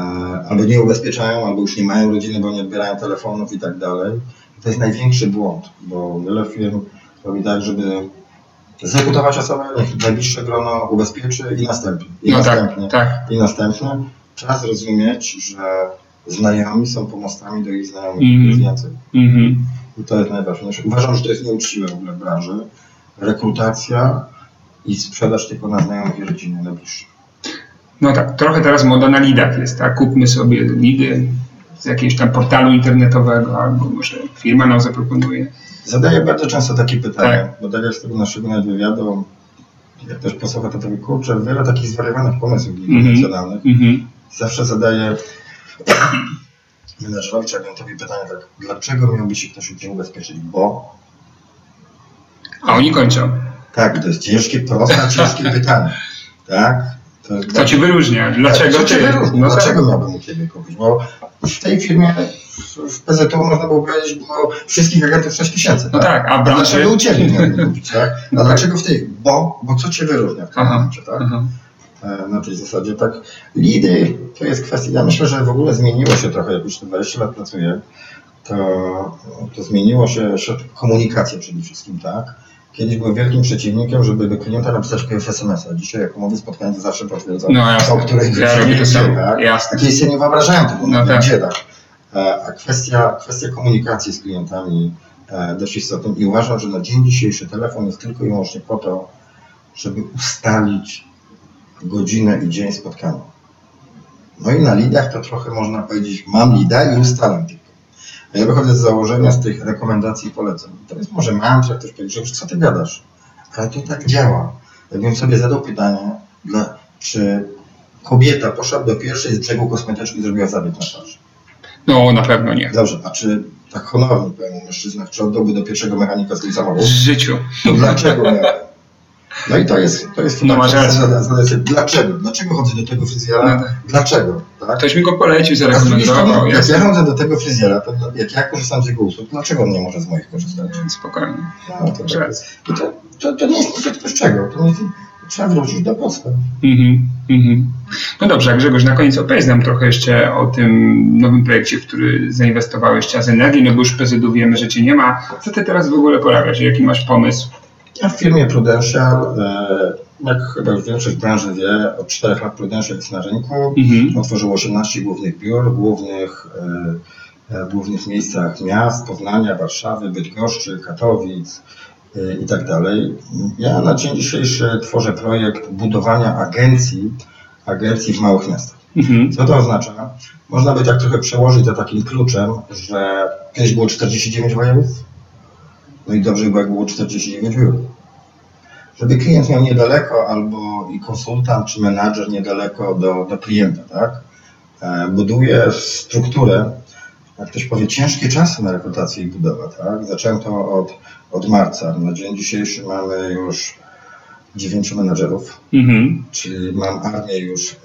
S2: albo nie ubezpieczają, albo już nie mają rodziny, bo nie odbierają telefonów i tak dalej. To jest największy błąd, bo wiele firm robi tak, żeby zrekrutować osobę, niech najbliższe grono ubezpieczy i następnie. I
S1: No
S2: następnie.
S1: tak, tak.
S2: I następnie trzeba zrozumieć, że znajomi są pomostami do ich znajomych.
S1: Mhm.
S2: Jest więcej.
S1: Mhm.
S2: I to jest najważniejsze. Uważam, że to jest nieuczciwe w ogóle w branży. Rekrutacja i sprzedaż tylko na znajomych i rodzinie najbliższych.
S1: No tak, trochę teraz moda na lidach jest, tak? Kupmy sobie lidy z jakiegoś tam portalu internetowego, albo może firma nam zaproponuje.
S2: Zadaję bardzo często takie pytania,
S1: Tak.
S2: bo tak z tego naszego nawet wywiadu, jak też posłucha, to mówię, kurczę, wiele takich zwariowanych pomysłów
S1: Mhm.
S2: konwencjonalnych.
S1: Mhm.
S2: Zawsze zadaję menedżerowi czy agentowi pytanie tak, dlaczego miałby się ktoś u Ciebie ubezpieczyć? Bo
S1: A oni kończą.
S2: Tak, to jest ciężkie, proste, ciężkie [LAUGHS] pytanie. Tak? To,
S1: Kto cię wyróżnia? Dlaczego
S2: Co cię
S1: ty?
S2: wyróżnia?
S1: No tak.
S2: Dlaczego miałbym u Ciebie kupić? Bo w tej firmie, w- PZU można było powiedzieć, było wszystkich agentów 6 tysięcy.
S1: No tak, a
S2: A
S1: branży...
S2: dlaczego u Ciebie kupić, tak? A
S1: No tak.
S2: dlaczego w tej? Bo, bo co Cię wyróżnia w tym
S1: Aha,
S2: momencie, tak?
S1: aha.
S2: E, Na tej zasadzie, tak. Lidy to jest kwestia, ja myślę, że w ogóle zmieniło się trochę, jak już te 20 lat pracuję, to, to zmieniło się komunikacja przede wszystkim, tak? Kiedyś byłem wielkim przeciwnikiem, żeby do klienta napisać SMS-a. Dzisiaj jak umowy spotkania to zawsze potwierdzam,
S1: No jasne.
S2: o której
S1: Ja robię to samo.
S2: tak?
S1: Jasne.
S2: Kiedyś sobie nie wyobrażałem tego,
S1: No
S2: no
S1: tak.
S2: gdzie tak. E, A kwestia, kwestia komunikacji z klientami e, dość istotna i uważam, że na dzień dzisiejszy telefon jest tylko i wyłącznie po to, żeby ustalić godzinę i dzień spotkania. No i na lidach to trochę można powiedzieć, mam lida i ustalam tylko. A ja wychodzę z założenia, z tych rekomendacji i poleceń. To jest może mantra, ktoś powie, że co ty gadasz? Ale to tak działa. Jakbym sobie zadał pytanie, dla, czy kobieta poszła do pierwszej z brzegu kosmetyczki i zrobiła zabieg na twarzy?
S1: No na pewno nie.
S2: Dobrze, a czy tak honownie powiem mężczyzna, czy oddałby do pierwszego mechanika swój
S1: W
S2: samochód?
S1: życiu.
S2: To dlaczego nie? No i to jest, to jest
S1: No masz rację.
S2: dlaczego? Dlaczego chodzę do tego fryzjera?
S1: No.
S2: Dlaczego? Tak?
S1: Ktoś mi go polecił, zarekomendował.
S2: jak ja chodzę do tego fryzjera, to jak ja korzystam z jego usług, dlaczego on nie może z moich korzystać?
S1: Spokojnie.
S2: No, to, tak jest. To, to, to nie jest czego. To nie trzeba wrócić do podstaw.
S1: Mhm, mhm. No dobrze, a Grzegorz, na koniec opowiedz nam trochę jeszcze o tym nowym projekcie, w który zainwestowałeś czas energii, no bo już PZU wiemy, że cię nie ma. Co ty teraz w ogóle porabiasz? Jaki masz pomysł?
S2: Ja w firmie Prudential, e, jak chyba już większość branży wie, od 4 lat Prudential jest na rynku.
S1: Mhm.
S2: Otworzyło 18 głównych biur, głównych, e, e, głównych miejscach miast, Poznania, Warszawy, Bydgoszczy, Katowic i tak dalej. Ja na dzień dzisiejszy tworzę projekt budowania agencji, agencji w małych miastach.
S1: Mhm.
S2: Co to oznacza? Można by tak trochę przełożyć to takim kluczem, że kiedyś było 49 województw, no i dobrze by było, jak było 49 biur. Żeby klient miał niedaleko, albo i konsultant czy menadżer niedaleko do, do klienta, tak? E, Buduje strukturę, jak ktoś powie, ciężkie czasy na rekrutację i budowę, tak? Zacząłem to od, od marca. Na dzień dzisiejszy mamy już dziewięciu menadżerów,
S1: Mhm.
S2: czyli mam armię już e,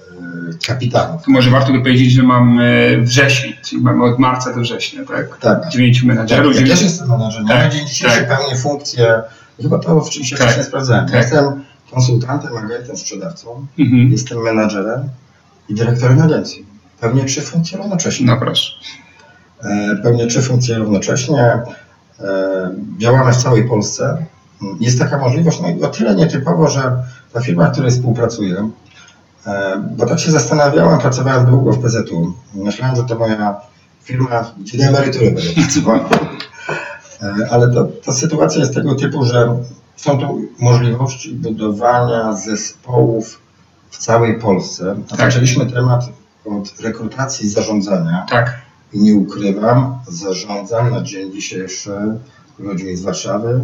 S2: kapitanów.
S1: To może warto by powiedzieć, że mamy wrzesień, czyli mamy od marca do września, tak?
S2: Tak.
S1: Dziewięciu menadżerów.
S2: Ja też jestem menadżerem.
S1: Tak,
S2: Na dzień dzisiejszy
S1: tak.
S2: pełnię funkcję, chyba to oczywiście
S1: Tak,
S2: wcześniej sprawdzałem.
S1: tak.
S2: Jestem konsultantem, agentem, sprzedawcą,
S1: Mhm.
S2: jestem menadżerem i dyrektorem agencji. Pełnię trzy funkcje równocześnie.
S1: No proszę.
S2: E, Pełnię trzy funkcje równocześnie. E, Działamy w całej Polsce. Jest taka możliwość, no i o tyle nietypowo, że ta firma, w której współpracuję, bo tak się zastanawiałem, pracowałem długo w PZU. Myślałem, że to moja firma, gdzie do emerytury będę pracował. E, Ale to, ta sytuacja jest tego typu, że są tu możliwości budowania zespołów w całej Polsce.
S1: Tak.
S2: zaczęliśmy temat od rekrutacji i zarządzania
S1: Tak.
S2: i nie ukrywam, zarządzam na dzień dzisiejszy ludźmi z Warszawy,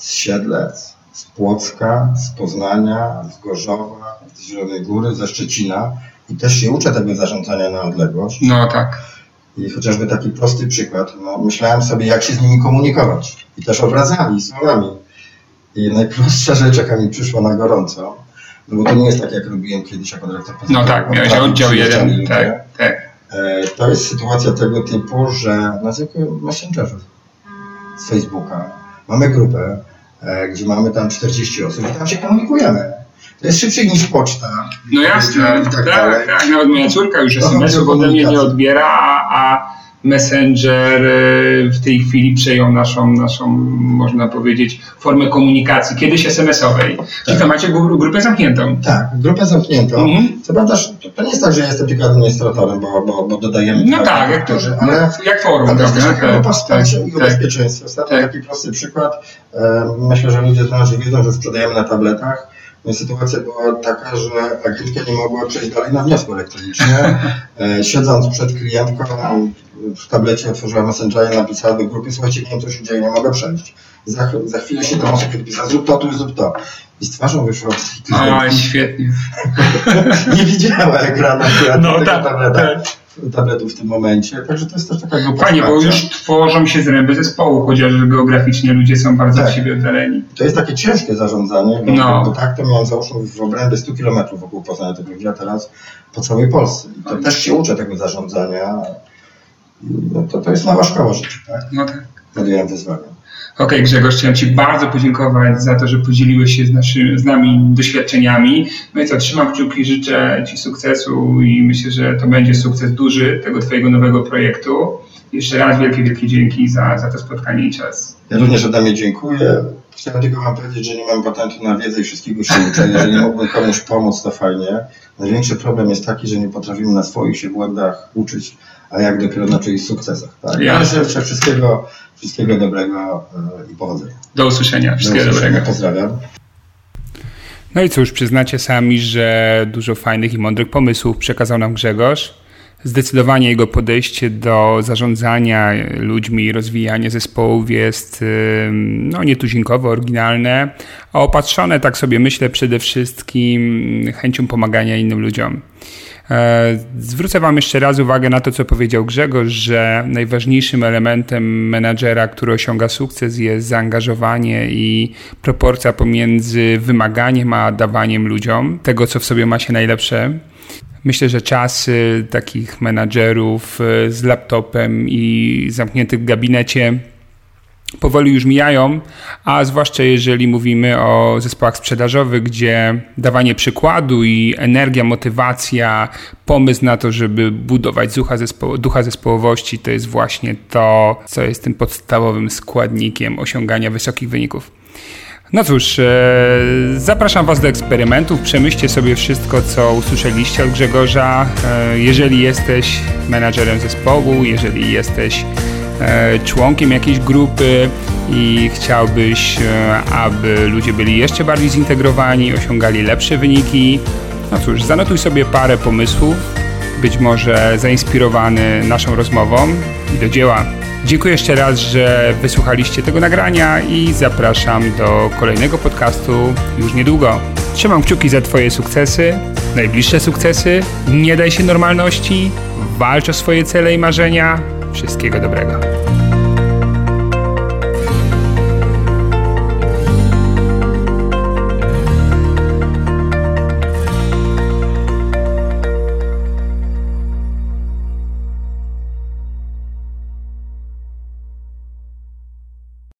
S2: z Siedlec, z Płocka, z Poznania, z Gorzowa, z Zielonej Góry, ze Szczecina i też się uczę tego zarządzania na odległość.
S1: No tak.
S2: I chociażby taki prosty przykład, no, myślałem sobie, jak się z nimi komunikować. I też obrazami, słowami. I najprostsza rzecz, jaka mi przyszła na gorąco, no bo to nie jest tak, jak robiłem kiedyś jako dyrektor
S1: No tak, miałeś oddział jeden, tak, tak.
S2: E, to jest sytuacja tego typu, że na zwykłym messengerze z Facebooka mamy grupę, gdzie mamy tam 40 osób i tam się komunikujemy. To jest szybciej niż poczta.
S1: No jasne, tak, tak, tak, Nawet moja córka już SMS-ów ode mnie nie odbiera, a, a Messenger y, w tej chwili przejął naszą, naszą, można powiedzieć, formę komunikacji, kiedyś SMS-owej. Tak. I to macie grupę zamkniętą.
S2: Tak, grupę zamkniętą. Mhm. Co prawda, to nie jest tak, że jestem tylko administratorem, bo, bo, bo dodajemy...
S1: No tak, jak, to, ale, jak forum.
S2: Ale też taka grupa wsparcia tak, i. Ostatnio tak. taki prosty przykład. Myślę, że ludzie z nas wiedzą, że sprzedajemy na tabletach sytuacja była taka, że agentka nie mogła przejść dalej na wniosku elektronicznie. [LAUGHS] Siedząc przed klientką, w tablecie otworzyła Messengera i napisała do grupy, słuchajcie, nie wiem co się dzieje, nie mogę przejść. Za, za chwilę się tam osób podpisała, zrób to, tu, zrób to. I z twarzą wyszła
S1: No, świetnie. [LAUGHS]
S2: nie widziała ekranu no, tak, tableta. Tak tabletów w tym momencie, także to jest też taka grupa
S1: Panie, bo już tworzą się zręby zespołu, chociaż geograficznie ludzie są bardzo tak. od siebie oddaleni.
S2: To jest takie ciężkie zarządzanie, bo, no. bo tak to miałem załóżmy w obrębie 100 km wokół Poznania tego a teraz po całej Polsce. I to no. też się uczę tego zarządzania. No to, to jest nowa szkoła życia, tak? No tak. Podjąłem wyzwanie.
S1: Okay, Grzegorz, chciałem Ci bardzo podziękować za to, że podzieliłeś się z, naszy, z nami doświadczeniami. No i co, trzymam kciuki, życzę Ci sukcesu i myślę, że to będzie sukces duży tego Twojego nowego projektu. Jeszcze raz wielkie, wielkie dzięki za, za to spotkanie i czas.
S2: Ja również ode mnie dziękuję. Chciałem tylko Wam powiedzieć, że nie mam patentu na wiedzę i wszystkiego się uczę. Jeżeli mógłbym komuś pomóc, to fajnie. Największy problem jest taki, że nie potrafimy na swoich się błędach uczyć, a jak dopiero na czyichś sukcesach. Tak? Ja życzę wszystkiego Wszystkiego dobrego e, i powodzenia.
S1: Do usłyszenia. Wszystkiego Do usłyszenia.
S2: dobrego. Pozdrawiam.
S1: No i cóż, przyznacie sami, że dużo fajnych i mądrych pomysłów przekazał nam Grzegorz. Zdecydowanie jego podejście do zarządzania ludźmi i rozwijania zespołów jest no, nietuzinkowo, oryginalne, a opatrzone, tak sobie myślę, przede wszystkim chęcią pomagania innym ludziom. E, zwrócę Wam jeszcze raz uwagę na to, co powiedział Grzegorz, że najważniejszym elementem menadżera, który osiąga sukces, jest zaangażowanie i proporcja pomiędzy wymaganiem a dawaniem ludziom tego, co w sobie ma się najlepsze. Myślę, że czasy takich menadżerów e, z laptopem i zamkniętych w gabinecie powoli już mijają, a zwłaszcza jeżeli mówimy o zespołach sprzedażowych, gdzie dawanie przykładu i energia, motywacja, pomysł na to, żeby budować ducha, zespo ducha zespołowości, to jest właśnie to, co jest tym podstawowym składnikiem osiągania wysokich wyników. No cóż, e, zapraszam Was do eksperymentów. Przemyślcie sobie wszystko, co usłyszeliście od Grzegorza. E, jeżeli jesteś menadżerem zespołu, jeżeli jesteś członkiem jakiejś grupy i chciałbyś, e, aby ludzie byli jeszcze bardziej zintegrowani, osiągali lepsze wyniki, no cóż, zanotuj sobie parę pomysłów, być może zainspirowany naszą rozmową i do dzieła. Dziękuję jeszcze raz, że wysłuchaliście tego nagrania i zapraszam do kolejnego podcastu już niedługo. Trzymam kciuki za Twoje sukcesy, najbliższe sukcesy. Nie daj się normalności, walcz o swoje cele i marzenia Wszystkiego dobrego.